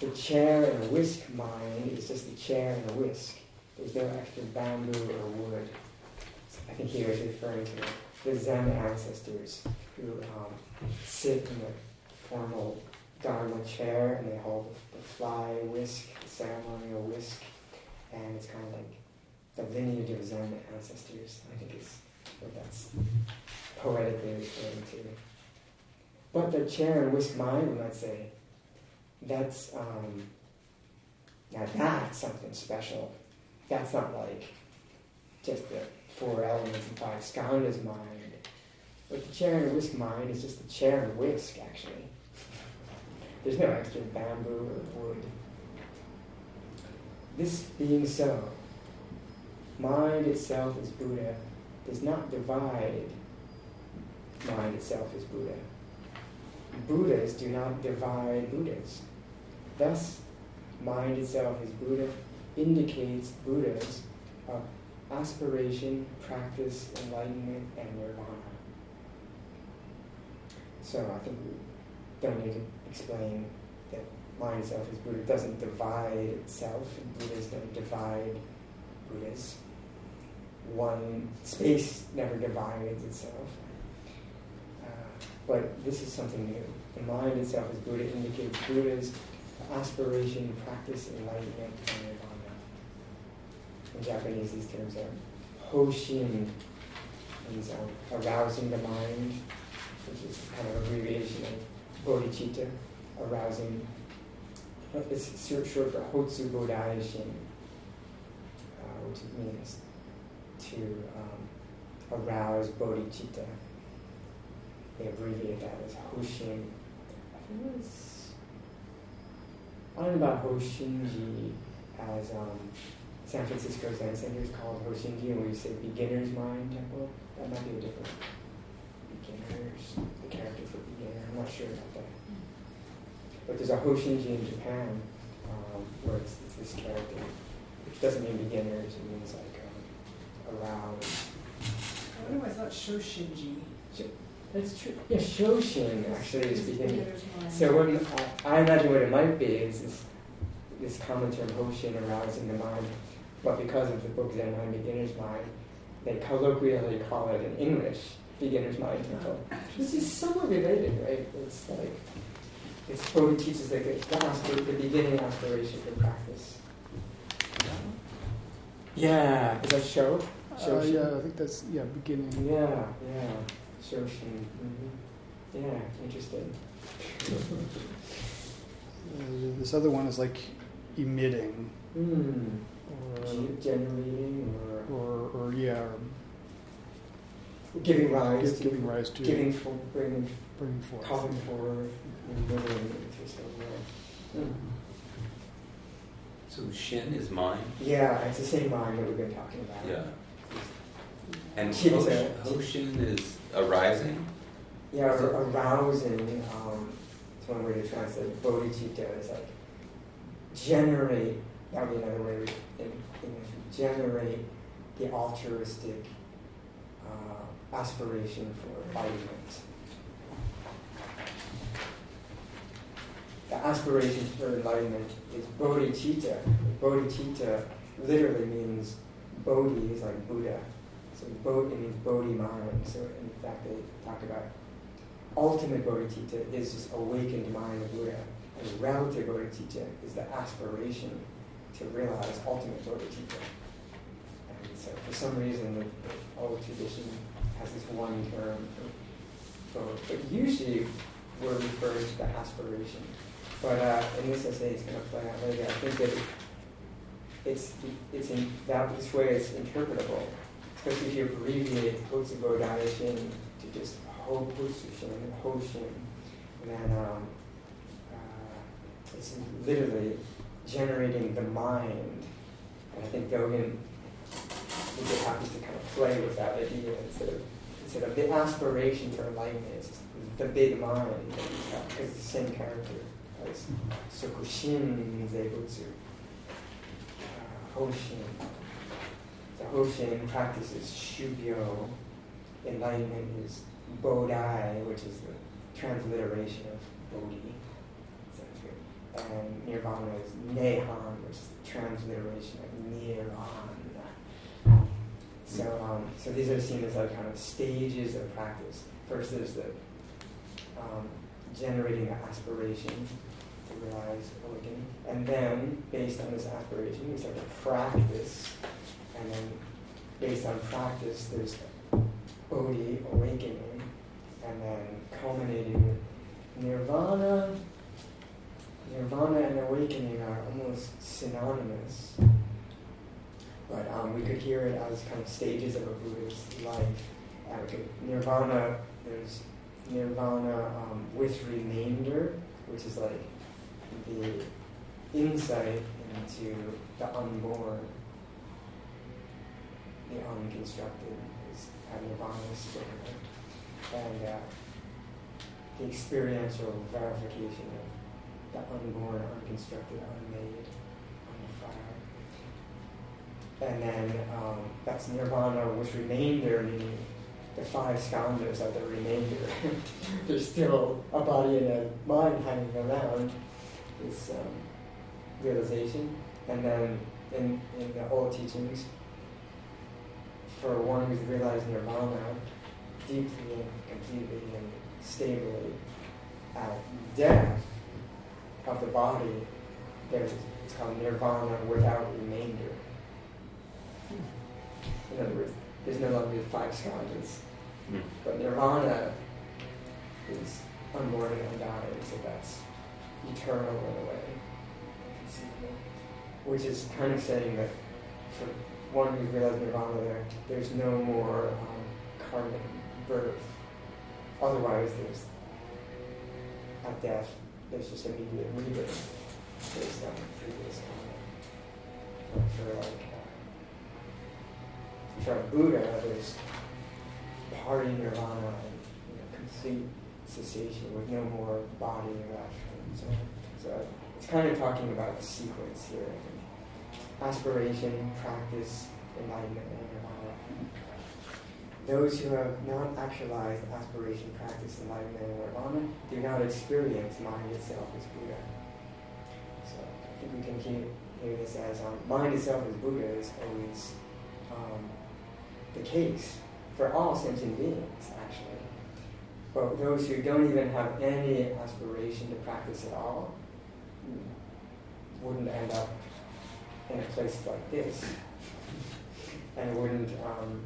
The chair and a whisk mind is just the chair and a whisk. There's no extra bamboo or wood. I think he was referring to the Zen ancestors who um, sit in the formal Dharma chair and they hold the fly whisk, the ceremonial whisk, and it's kind of like the lineage of Zen ancestors, I think is what that's poetically referring to. But the chair and whisk mind, we might say, that's um, now that's something special. That's not like just the four elements and five skandhas mind. But the chair and whisk mind is just the chair and whisk, actually. There's no extra bamboo or wood. This being so, mind itself is Buddha, does not divide mind itself is Buddha. Buddhas do not divide Buddhas. Thus, mind itself is Buddha indicates Buddhas of aspiration, practice, enlightenment, and nirvana. So I think we don't need to explain that mind itself is Buddha. It doesn't divide itself, and Buddhas don't divide Buddhas. One space never divides itself. Uh, but this is something new. The mind itself is Buddha indicates Buddha's aspiration, practice, enlightenment, and nirvana. In Japanese, these terms are hoshin, means um, arousing the mind, which is kind of abbreviation of bodhicitta, arousing. It's short for hotsu bodhishin, uh, which means to um, arouse bodhicitta. They abbreviate that as hoshin. I think it was, I know about hoshinji as um, San Francisco Zen Center is called Hoshinji, and we say beginner's mind temple. That might be a different beginners, the character for beginner. I'm not sure about that. But there's a Hoshinji in Japan um, where it's, it's this character, which doesn't mean beginners, it means like I wonder why it's not Shoshinji. That's true. Yeah, Shoshin actually is beginning. So when uh, I imagine what it might be is this, this common term Hoshin arousing the mind, but because of the book Zen Mind Beginner's Mind, they colloquially call it in English Beginner's Mind Temple. This is somewhat related, right? It's like it's Bodhi teaches like the, the, the beginning aspiration for practice. Yeah, is that show? Uh, yeah, I think that's yeah beginning. Yeah, yeah, Shoshin. hmm Yeah, interesting. Uh, this other one is like emitting, Hmm. or generating or or, or yeah, or giving rise give, to giving rise to giving for bringing bringing forth. calling forward remembering it or something. Hmm. So shin is mind. Yeah, it's the same mind that we've been talking about. Yeah. And. Hosh- Hoshin is arising. Yeah, or arousing. Um, it's one way to translate bodhicitta is like generate. That would be another way in English. Generate the altruistic uh, aspiration for enlightenment. The aspiration for enlightenment is bodhicitta. Bodhicitta literally means bodhi is like Buddha. So bodhi it means bodhi mind. So in fact they talk about ultimate bodhicitta is awakened mind of Buddha. And relative bodhicitta is the aspiration to realize ultimate bodhicitta. And so for some reason the, the old tradition has this one term for both. But usually we're referring to the aspiration. But uh, in this essay, it's going to play out later. I think that it, it's it's in that this way it's interpretable, especially if you abbreviate Hotsu Bodhishin to just Ho Hotsushin and Hoshin, then um, uh, it's literally generating the mind. And I think Dogen just happen to kind of play with that idea instead of instead of the aspiration for enlightenment. It's the big mind because it's the same character as Sokushin Zebutsu. Uh, Hoshin. Hoshin practices shugyo, Enlightenment is Bodai, which is the transliteration of Bodhi. And Nirvana is Nehan, which is the transliteration of Nirvana. So, um, so these are seen as like kind of stages of practice. First, there's the um, generating the aspiration to realize awakening, and then based on this aspiration, we start to practice, and then based on practice, there's bodhi awakening, and then culminating with nirvana. Nirvana and awakening are almost synonymous, but um, we could hear it as kind of stages of a Buddha's life. Could, nirvana, there's nirvana um, with remainder, which is like the insight into the unborn, the unconstructed is nirvana is spoken of. And uh, the experiential verification of the unborn, unconstructed, unmade, undefiled. And then um, that's nirvana with remainder, meaning the five skandhas are the remainder. [laughs] There's still a body and a mind hanging around this um, realization. And then in, in the old teachings, for one who's realized nirvana deeply and completely and stably at death of the body, there's it's called nirvana without remainder. In other words, there's no longer five skandhas. Mm. But nirvana is unborn and undying, so that's eternal in a way. Which is kind of saying that for one who's realized nirvana, there, there's no more um, karmic birth. Otherwise, there's at death, there's just immediate rebirth based on previous karma. For like uh, for Buddha, there's parinirvana and you know, complete cessation with no more body left. And so, so it's kind of talking about the sequence here. Aspiration, practice, enlightenment, and nirvana. Those who have not actualized aspiration, practice, enlightenment, and nirvana do not experience mind itself as Buddha. So I think we can hear this as um, mind itself as Buddha is always um, the case for all sentient beings, actually. But those who don't even have any aspiration to practice at all wouldn't end up in a place like this, and wouldn't um,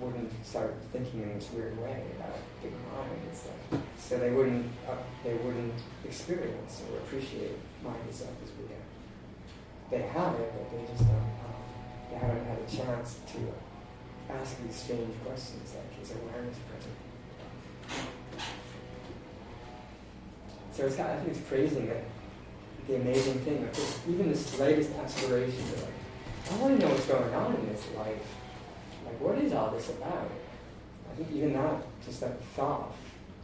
wouldn't start thinking in this weird way about big mind and stuff. So they wouldn't uh, they wouldn't experience or appreciate mind itself as Buddha. They have it, but they just don't. Um, they haven't had a chance to ask these strange questions like is awareness present? So it's kind I think it's praising that the amazing thing, like just even the slightest aspiration to like, I want to know what's going on in this life. Like, what is all this about? I think even that, just that thought,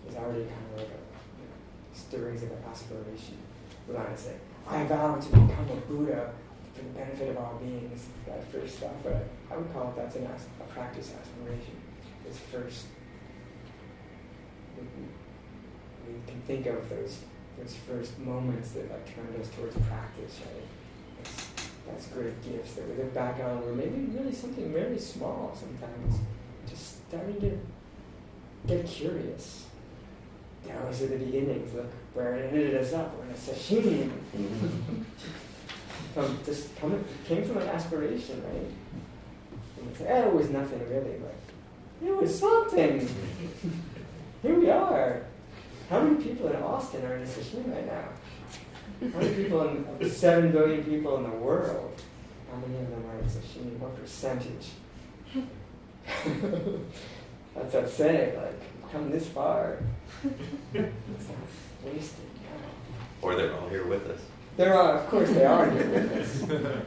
is already kind of like a you know, stirrings of an aspiration. We want say, I vow to become a Buddha for the benefit of all beings. That first thought, but I, I would call it that's an as, a practice aspiration. This first, we, we can think of those those first moments that like turned us towards practice, right? That's, that's great gifts that we look back on were maybe really something very small sometimes. Just starting to get curious. Those are the beginnings. Look where it ended us up. We're in a sesshin. from just coming came from an aspiration, right? And it's, eh, it was nothing really, but it was something. Here we are. How many people in Austin are in a sesshin right now? How many people in the seven billion people in the world? How many of them are in a sesshin? What percentage? [laughs] That's upsetting. Like, come this far. It's not wasted. Or they're all here with us. There are, of course, they are here with us. [laughs]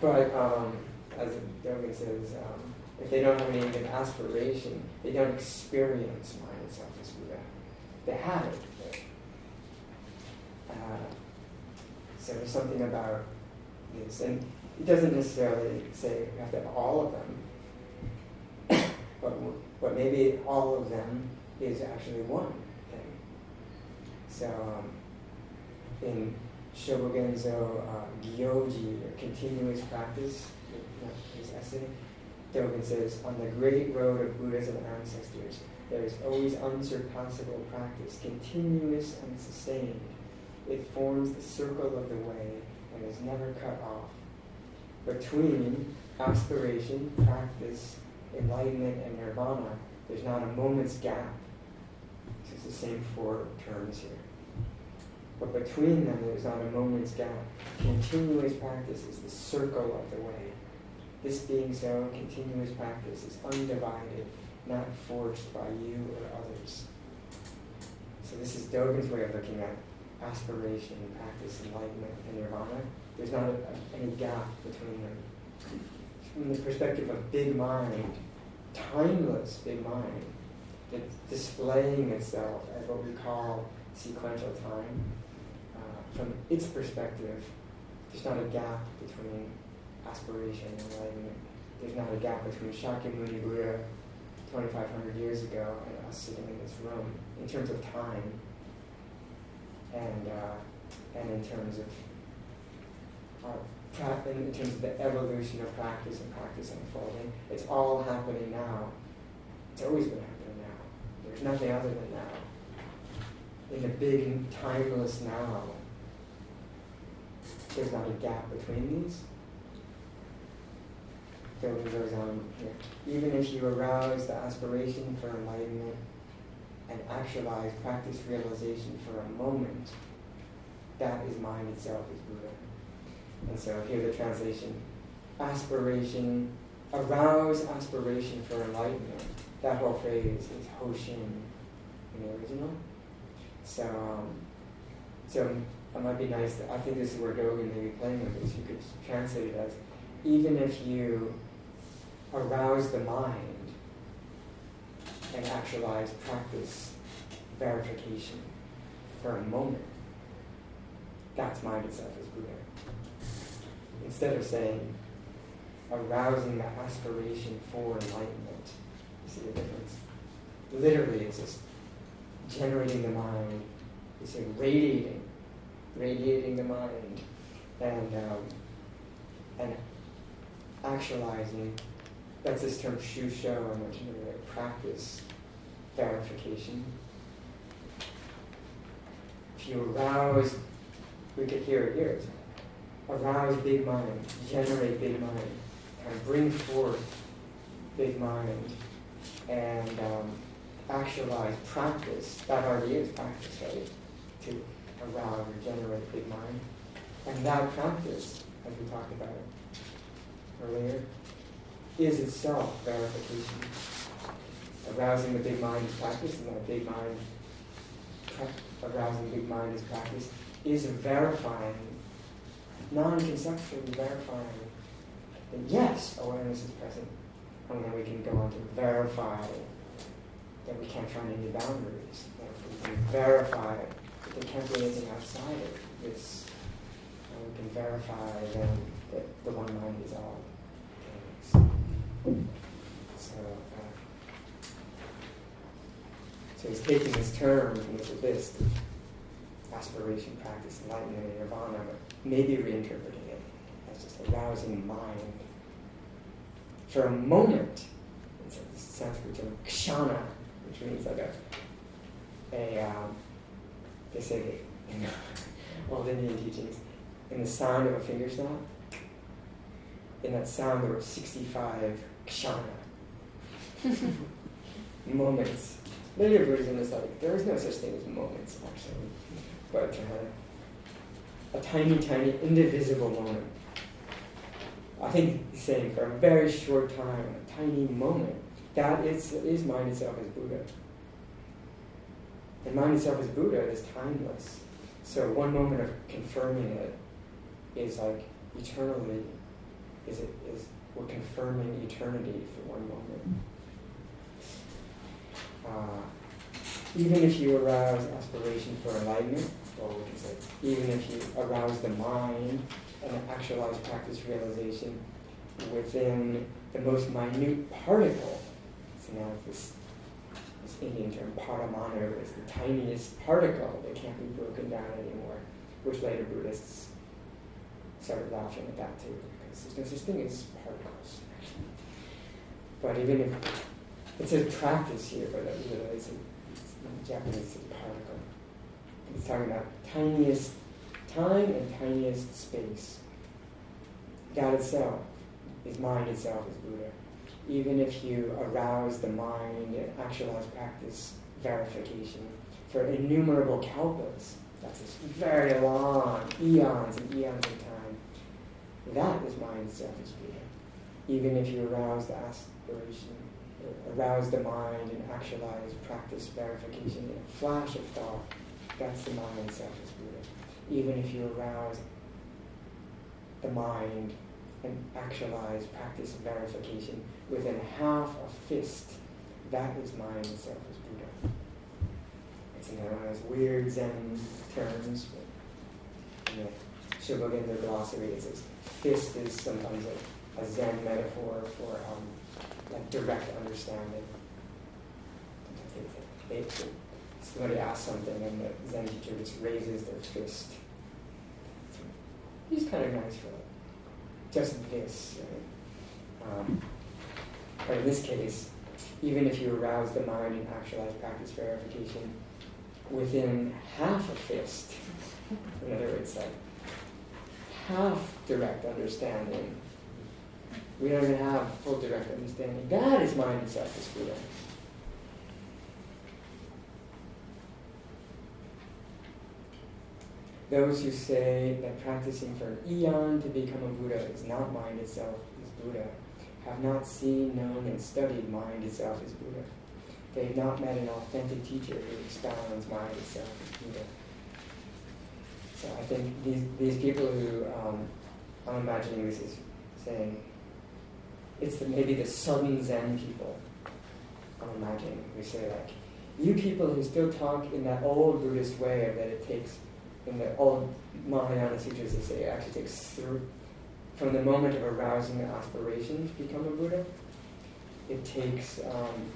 But um, as Dogen says, um, if they don't have any aspiration, they don't experience mind itself as Buddha. They have it. Uh, so there's something about this, and it doesn't necessarily say you have to have all of them, [coughs] but but maybe all of them is actually one thing. So um, in Shobogenzo uh, Gyoji, continuous practice, his essay, Dogen says, on the great road of Buddhas and ancestors, there is always unsurpassable practice, continuous and sustained. It forms the circle of the way and is never cut off. Between aspiration, practice, enlightenment, and nirvana, there's not a moment's gap. It's the same four terms here. But between them, there's not a moment's gap. Continuous practice is the circle of the way. This being so, continuous practice is undivided, not forced by you or others. So this is Dogen's way of looking at aspiration, practice, enlightenment, and nirvana. There's not a, a, any gap between them. From the perspective of big mind, timeless big mind, displaying itself as what we call sequential time, uh, from its perspective, there's not a gap between aspiration and enlightenment. There's not a gap between Shakyamuni Buddha 2,500 years ago and us sitting in this room in terms of time and, uh, and in terms of pra- in terms of the evolution of practice and practice unfolding. It's all happening now. It's always been happening now. There's nothing other than now. In the big timeless now, there's not a gap between these. On. Even if you arouse the aspiration for enlightenment and actualize practice realization for a moment, that is mind itself is Buddha. And so here the translation aspiration, arouse aspiration for enlightenment. That whole phrase is Hoshin in the original. So, um, so it might be nice. To, I think this is where Dogen may be playing with this. You could translate it as even if you arouse the mind and actualize practice verification for a moment, that's mind itself as Buddha. Instead of saying arousing the aspiration for enlightenment, you see the difference? Literally, it's just generating the mind, you say radiating, radiating the mind, and um, and actualizing. That's this term shusho, I mentioned earlier, practice verification. If you arouse, we could hear it here. Arouse big mind, generate big mind, and bring forth big mind, and um, actualize practice. That already is practice, right? To arouse or generate big mind. And that practice, as we talked about earlier, is itself verification. Arousing the big mind is practice, and that big mind, arousing the big mind is practice, is verifying, non-conceptually verifying that yes, awareness is present. And then we can go on to verify that we can't find any boundaries. That we can verify that there can't be anything outside of this. And we can verify then that the one mind is all. So, uh, so he's taking this term from this abyss, aspiration, practice, enlightenment, and nirvana, but maybe reinterpreting it as just arousing mind. For a moment, it's like this Sanskrit term, kshana, which means like a, a um, they say [laughs] in old Indian teachings, in the sound of a finger snap, in that sound there were 65 kshana [laughs] moments. Later Buddhism is like, there is no such thing as moments, actually, but uh, a tiny, tiny, indivisible moment. I think saying for a very short time, a tiny moment, that is, is mind itself as Buddha. And mind itself as Buddha is timeless. So one moment of confirming it is like eternally, is it is we're confirming eternity for one moment. Uh, even if you arouse aspiration for enlightenment, or we can say, even if you arouse the mind and actualize practice realization within the most minute particle, so now this, this Indian term, paramanu, is the tiniest particle that can't be broken down anymore, which later Buddhists started laughing at that too, there's no such thing as particles. But even if it's a practice here, but it's, a, it's Japanese it's a particle. It's talking about tiniest time and tiniest space. God itself is mind itself is Buddha. Even if you arouse the mind and actualize practice verification for innumerable kalpas, that's this very long eons and eons of that is mind itself is Buddha. Even if you arouse the aspiration, arouse the mind and actualize practice verification in a flash of thought, that's the mind itself is Buddha. Even if you arouse the mind and actualize practice verification within half a fist, that is mind itself is Buddha. It's known as weird Zen terms. But in the Shobogenzo glossary, it says fist is sometimes a, a Zen metaphor for um, like direct understanding. Somebody asks something and the Zen teacher just raises their fist. He's kind of nice for it. Just this, right? Um, but in this case, even if you arouse the mind and actualize practice verification within half a fist, in other words, like half direct understanding, we don't even have full direct understanding. That is mind itself is Buddha. Those who say that practicing for an eon to become a Buddha is not mind itself is Buddha have not seen, known, and studied mind itself as Buddha. They have not met an authentic teacher who expounds mind itself as Buddha. So I think these, these people who, um, I'm imagining this is saying, it's the, maybe the Southern Zen people, I'm imagining, who say like, you people who still talk in that old Buddhist way that it takes in the old Mahayana sutras, they say it actually takes through, from the moment of arousing the aspiration to become a Buddha, it takes um,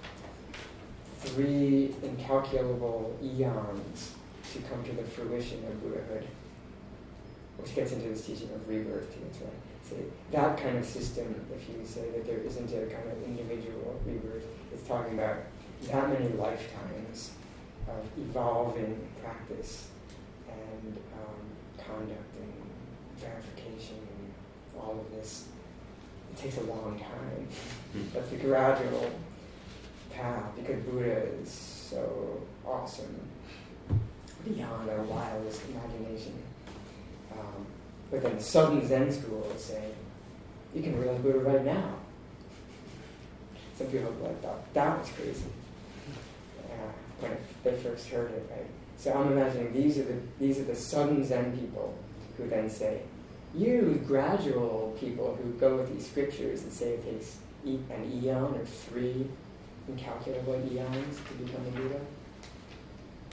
three incalculable eons to come to the fruition of Buddhahood, which gets into this teaching of rebirth. Right? So that kind of system, if you say that there isn't a kind of individual rebirth, it's talking about that many lifetimes of evolving practice and um, conduct and verification and all of this. It takes a long time. That's the gradual path because Buddha is so awesome beyond our wildest imagination. Um, but then the Southern Zen school would say, you can realize Buddha right now. Some people like thought that was crazy when they first heard it, right? So I'm imagining these are the these are the Southern Zen people who then say, you gradual people who go with these scriptures and say it takes an eon or three incalculable eons to become a Buddha.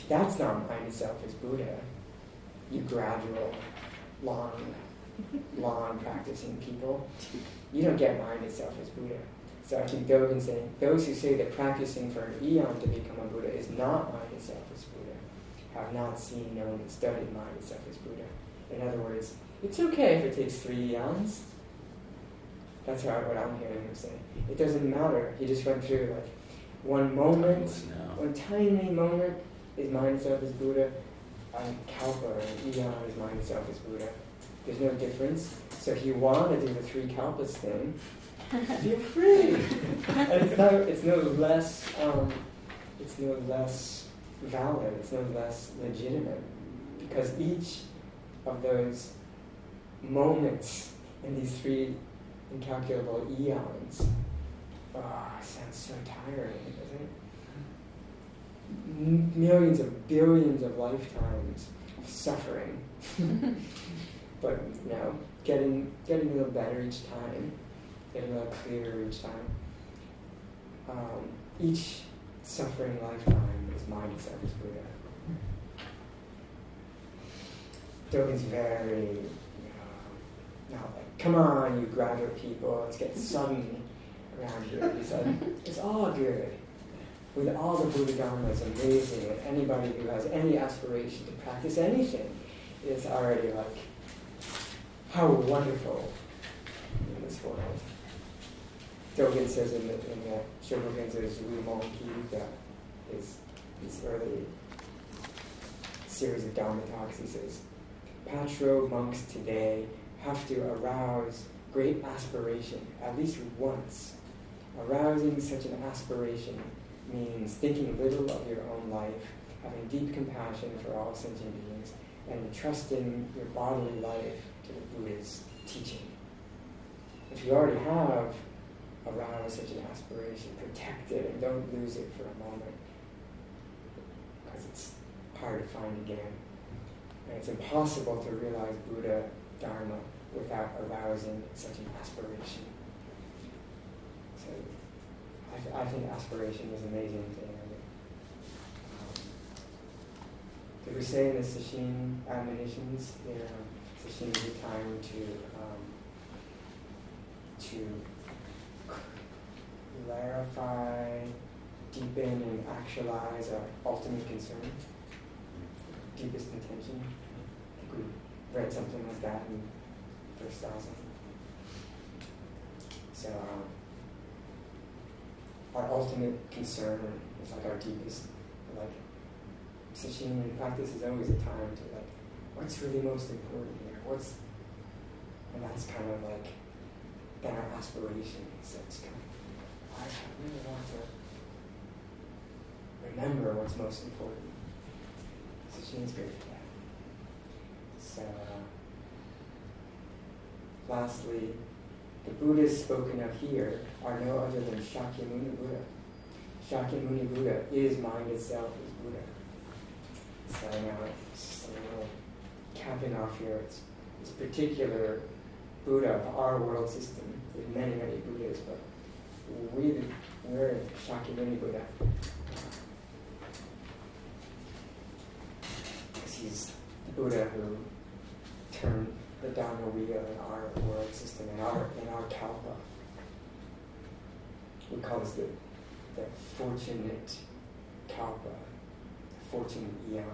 That's not mind itself as Buddha. You gradual, long, long practicing people. You don't get mind itself as Buddha. So I think Dogen's saying those who say that practicing for an eon to become a Buddha is not mind itself as Buddha have not seen, known, and studied mind itself as Buddha. In other words, it's okay if it takes three eons. That's what I'm hearing him say. It doesn't matter. He just went through like one moment, one tiny moment is mind itself is Buddha, and kalpa or an eon is mind itself is Buddha. There's no difference. So if you want to do the three kalpas thing, [laughs] feel free. and it's no, it's no less, um, it's no less valid. It's no less legitimate because each of those moments in these three incalculable eons oh, sounds so tiring, doesn't it? Millions of billions of lifetimes of suffering, [laughs] but you know, getting getting a little better each time. getting a little clearer each time. Um, each suffering lifetime is mind itself as Buddha. Dogen's very, uh, not like, come on, you graduate people, let's get sudden around here. He said, it's all good. With all the Buddha Dharma is amazing, and anybody who has any aspiration to practice anything is already like, how wonderful in this world. Dogen says in the, in the Shobogenzo's Rumon that his, his early series of Dharma talks, he says, Patro monks today have to arouse great aspiration at least once. Arousing such an aspiration means thinking little of your own life, having deep compassion for all sentient beings, and trusting your bodily life to the Buddha's teaching. If you already have aroused such an aspiration, protect it and don't lose it for a moment, because it's hard to find again. And it's impossible to realize Buddha Dharma without arousing such an aspiration. I, I think aspiration is amazing thing. Um, did we say in the Sesshin admonitions, you know, Sesshin is a time to um, to clarify, deepen, and actualize our ultimate concern, deepest intention. I think we read something like that in First Thousand. So um, our ultimate concern is like our deepest, like sesshin in practice is always a time to like, what's really most important here? What's, and that's kind of like, then our aspirations. It's kind of, I really want to remember what's most important. Sesshin's great for that. So, uh, lastly, the Buddhas spoken of here are no other than Shakyamuni Buddha. Shakyamuni Buddha is mind itself is Buddha. So now it's just a little capping off here. It's this particular Buddha of our world system. There's many, many Buddhas, but we, we're Shakyamuni Buddha. Because he's the Buddha who turned the wheel in our world system, in our in our kalpa. We call this the the fortunate kalpa, the fortunate eon,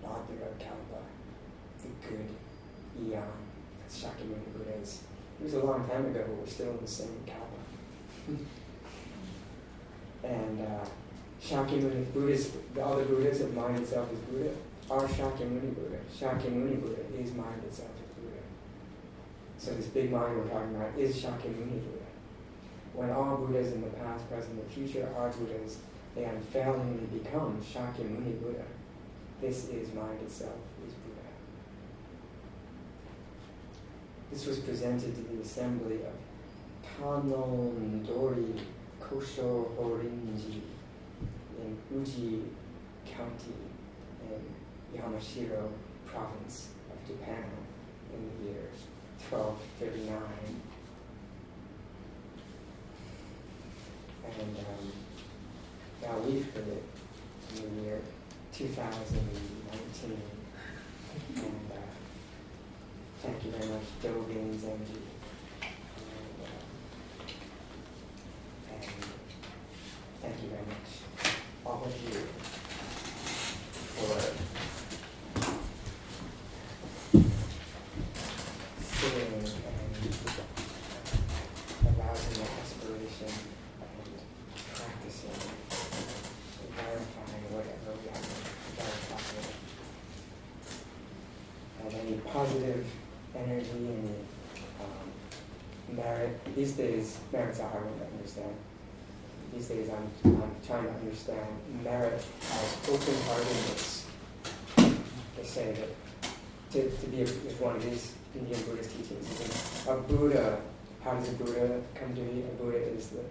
the Bhadra kalpa, the good eon. That's Shakyamuni Buddha's. It was a long time ago, but we're still in the same kalpa. [laughs] and uh, Shakyamuni Buddhas, the other Buddhas of mind itself is Buddha are Shakyamuni Buddha. Shakyamuni Buddha is mind itself as Buddha. So this big mind we're talking about is Shakyamuni Buddha. When all Buddhas in the past, present, and future are Buddhas, they unfailingly become Shakyamuni Buddha. This is mind itself, is Buddha. This was presented to the assembly of Kannondori Kosho Horinji in Uji County Yamashiro province of Japan in the year 1239. And um, now we've heard it in the year 2019. And uh, thank you very much, Dogen Zenji. Uh, and thank you very much, all of you, for sitting and arousing the aspiration and practicing and verifying whatever we have to verify. And any positive energy, any um, merit. These days, merit's a hard one to understand. These days, I'm, I'm trying to understand merit as open-heartedness. They say that to, to be a, one of these Indian Buddhist teachings. A Buddha, how does a Buddha come to be? A Buddha is the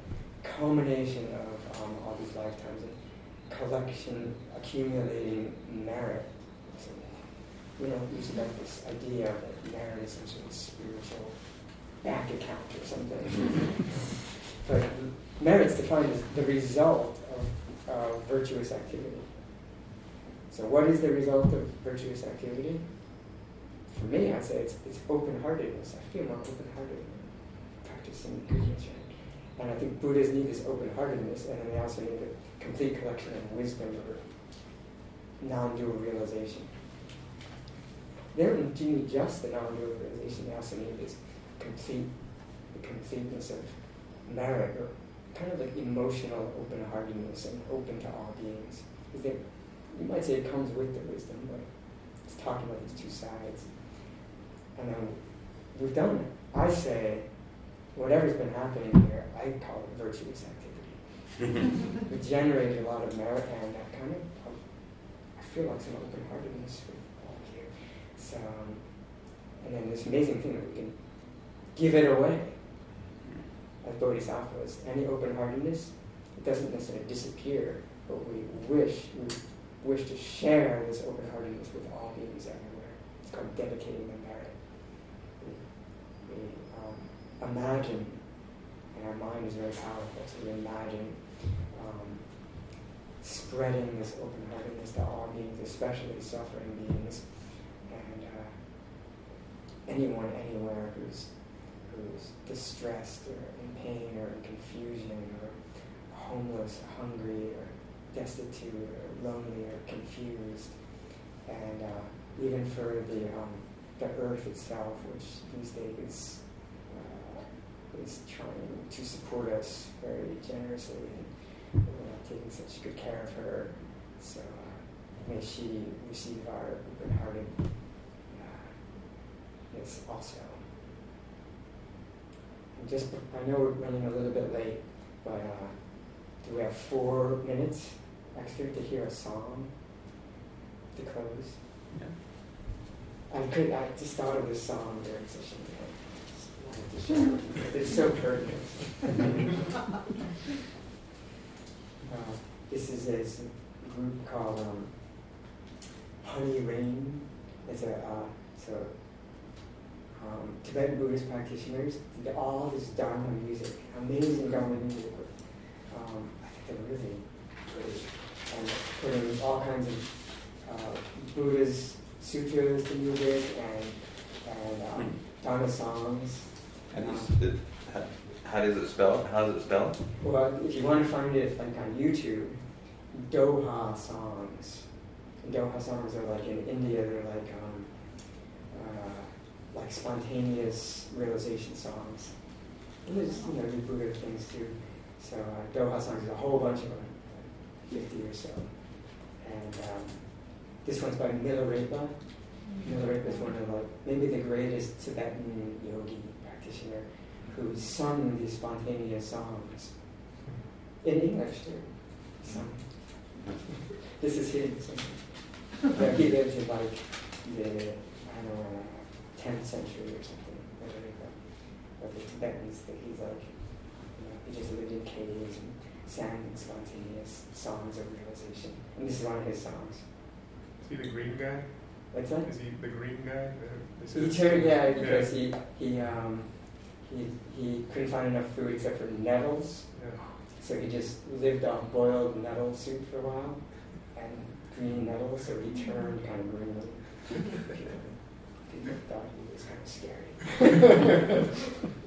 culmination of um, all these lifetimes of collection, accumulating merit. You know, there's like this idea that merit is some sort of spiritual bank account or something. [laughs] but merit's defined as the result of, of virtuous activity. So, what is the result of virtuous activity? For me, I'd say it's, it's open heartedness. I feel more open hearted practicing goodness, right? And I think Buddhas need this open heartedness, and then they also need a complete collection of wisdom or non dual realization. They don't need just the non dual realization, they also need this complete, the completeness of merit, or kind of like emotional open heartedness and open to all beings. Because you might say it comes with the wisdom, but it's talking about these two sides. And then we've done it. I say, whatever's been happening here, I call it virtuous activity. [laughs] we generated a lot of merit and that kind of, um, I feel like some open-heartedness with all of you. So, um, and then this amazing thing that we can give it away as bodhisattvas. Any open-heartedness, it doesn't necessarily disappear, but we wish, we wish to share this open-heartedness with all beings everywhere. It's called dedicating the merit. We, we um, imagine, and our mind is very powerful, so we imagine um, spreading this open-heartedness to all beings, especially suffering beings, anyone, anywhere who's who's distressed or in pain or in confusion or homeless, hungry, or destitute or lonely or confused, and uh, even for the um, the earth itself, which these days uh, is trying to support us very generously, and we're taking such good care of her. So uh, may she receive our open-hearted yes also. And just I know we're running a little bit late, but uh, do we have four minutes? extra to hear a song to close. Yeah. I could. I just thought of this song during sesshin. It's so pertinent. [laughs] uh, this is this group called um, Honey Rain. It's a uh, so um, Tibetan Buddhist practitioners did all this Dharma music, amazing Dharma music. Um, I think they're really great and putting all kinds of uh, Buddha's sutras to music and, and um, Dharma songs. And it, how, how does it spell? How does it spell? Well, if you want to find it like on YouTube, Doha songs. Doha songs are like in India. They're like um, like spontaneous realization songs. And there's you know the Buddha things too. So uh, Doha songs, there's a whole bunch of them. 50 or so. And um, this one's by Milarepa. Milarepa is one of like maybe the greatest Tibetan yogi practitioner who sung these spontaneous songs in English too. So [laughs] this is yeah, [laughs] he lived in like the I don't know 10th century or something. Milarepa. But the Tibetans that he's like you know, he just lived in caves and sang spontaneous songs of realization. And this is one of his songs. Is he the green guy? What's that? Is he the green guy? He turned yeah because he he um he he couldn't find enough food except for nettles. Yeah. So he just lived off boiled nettle soup for a while and green nettles, so he turned kind of green. [laughs] [laughs] People thought he was kind of scary. [laughs] [laughs]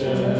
intentions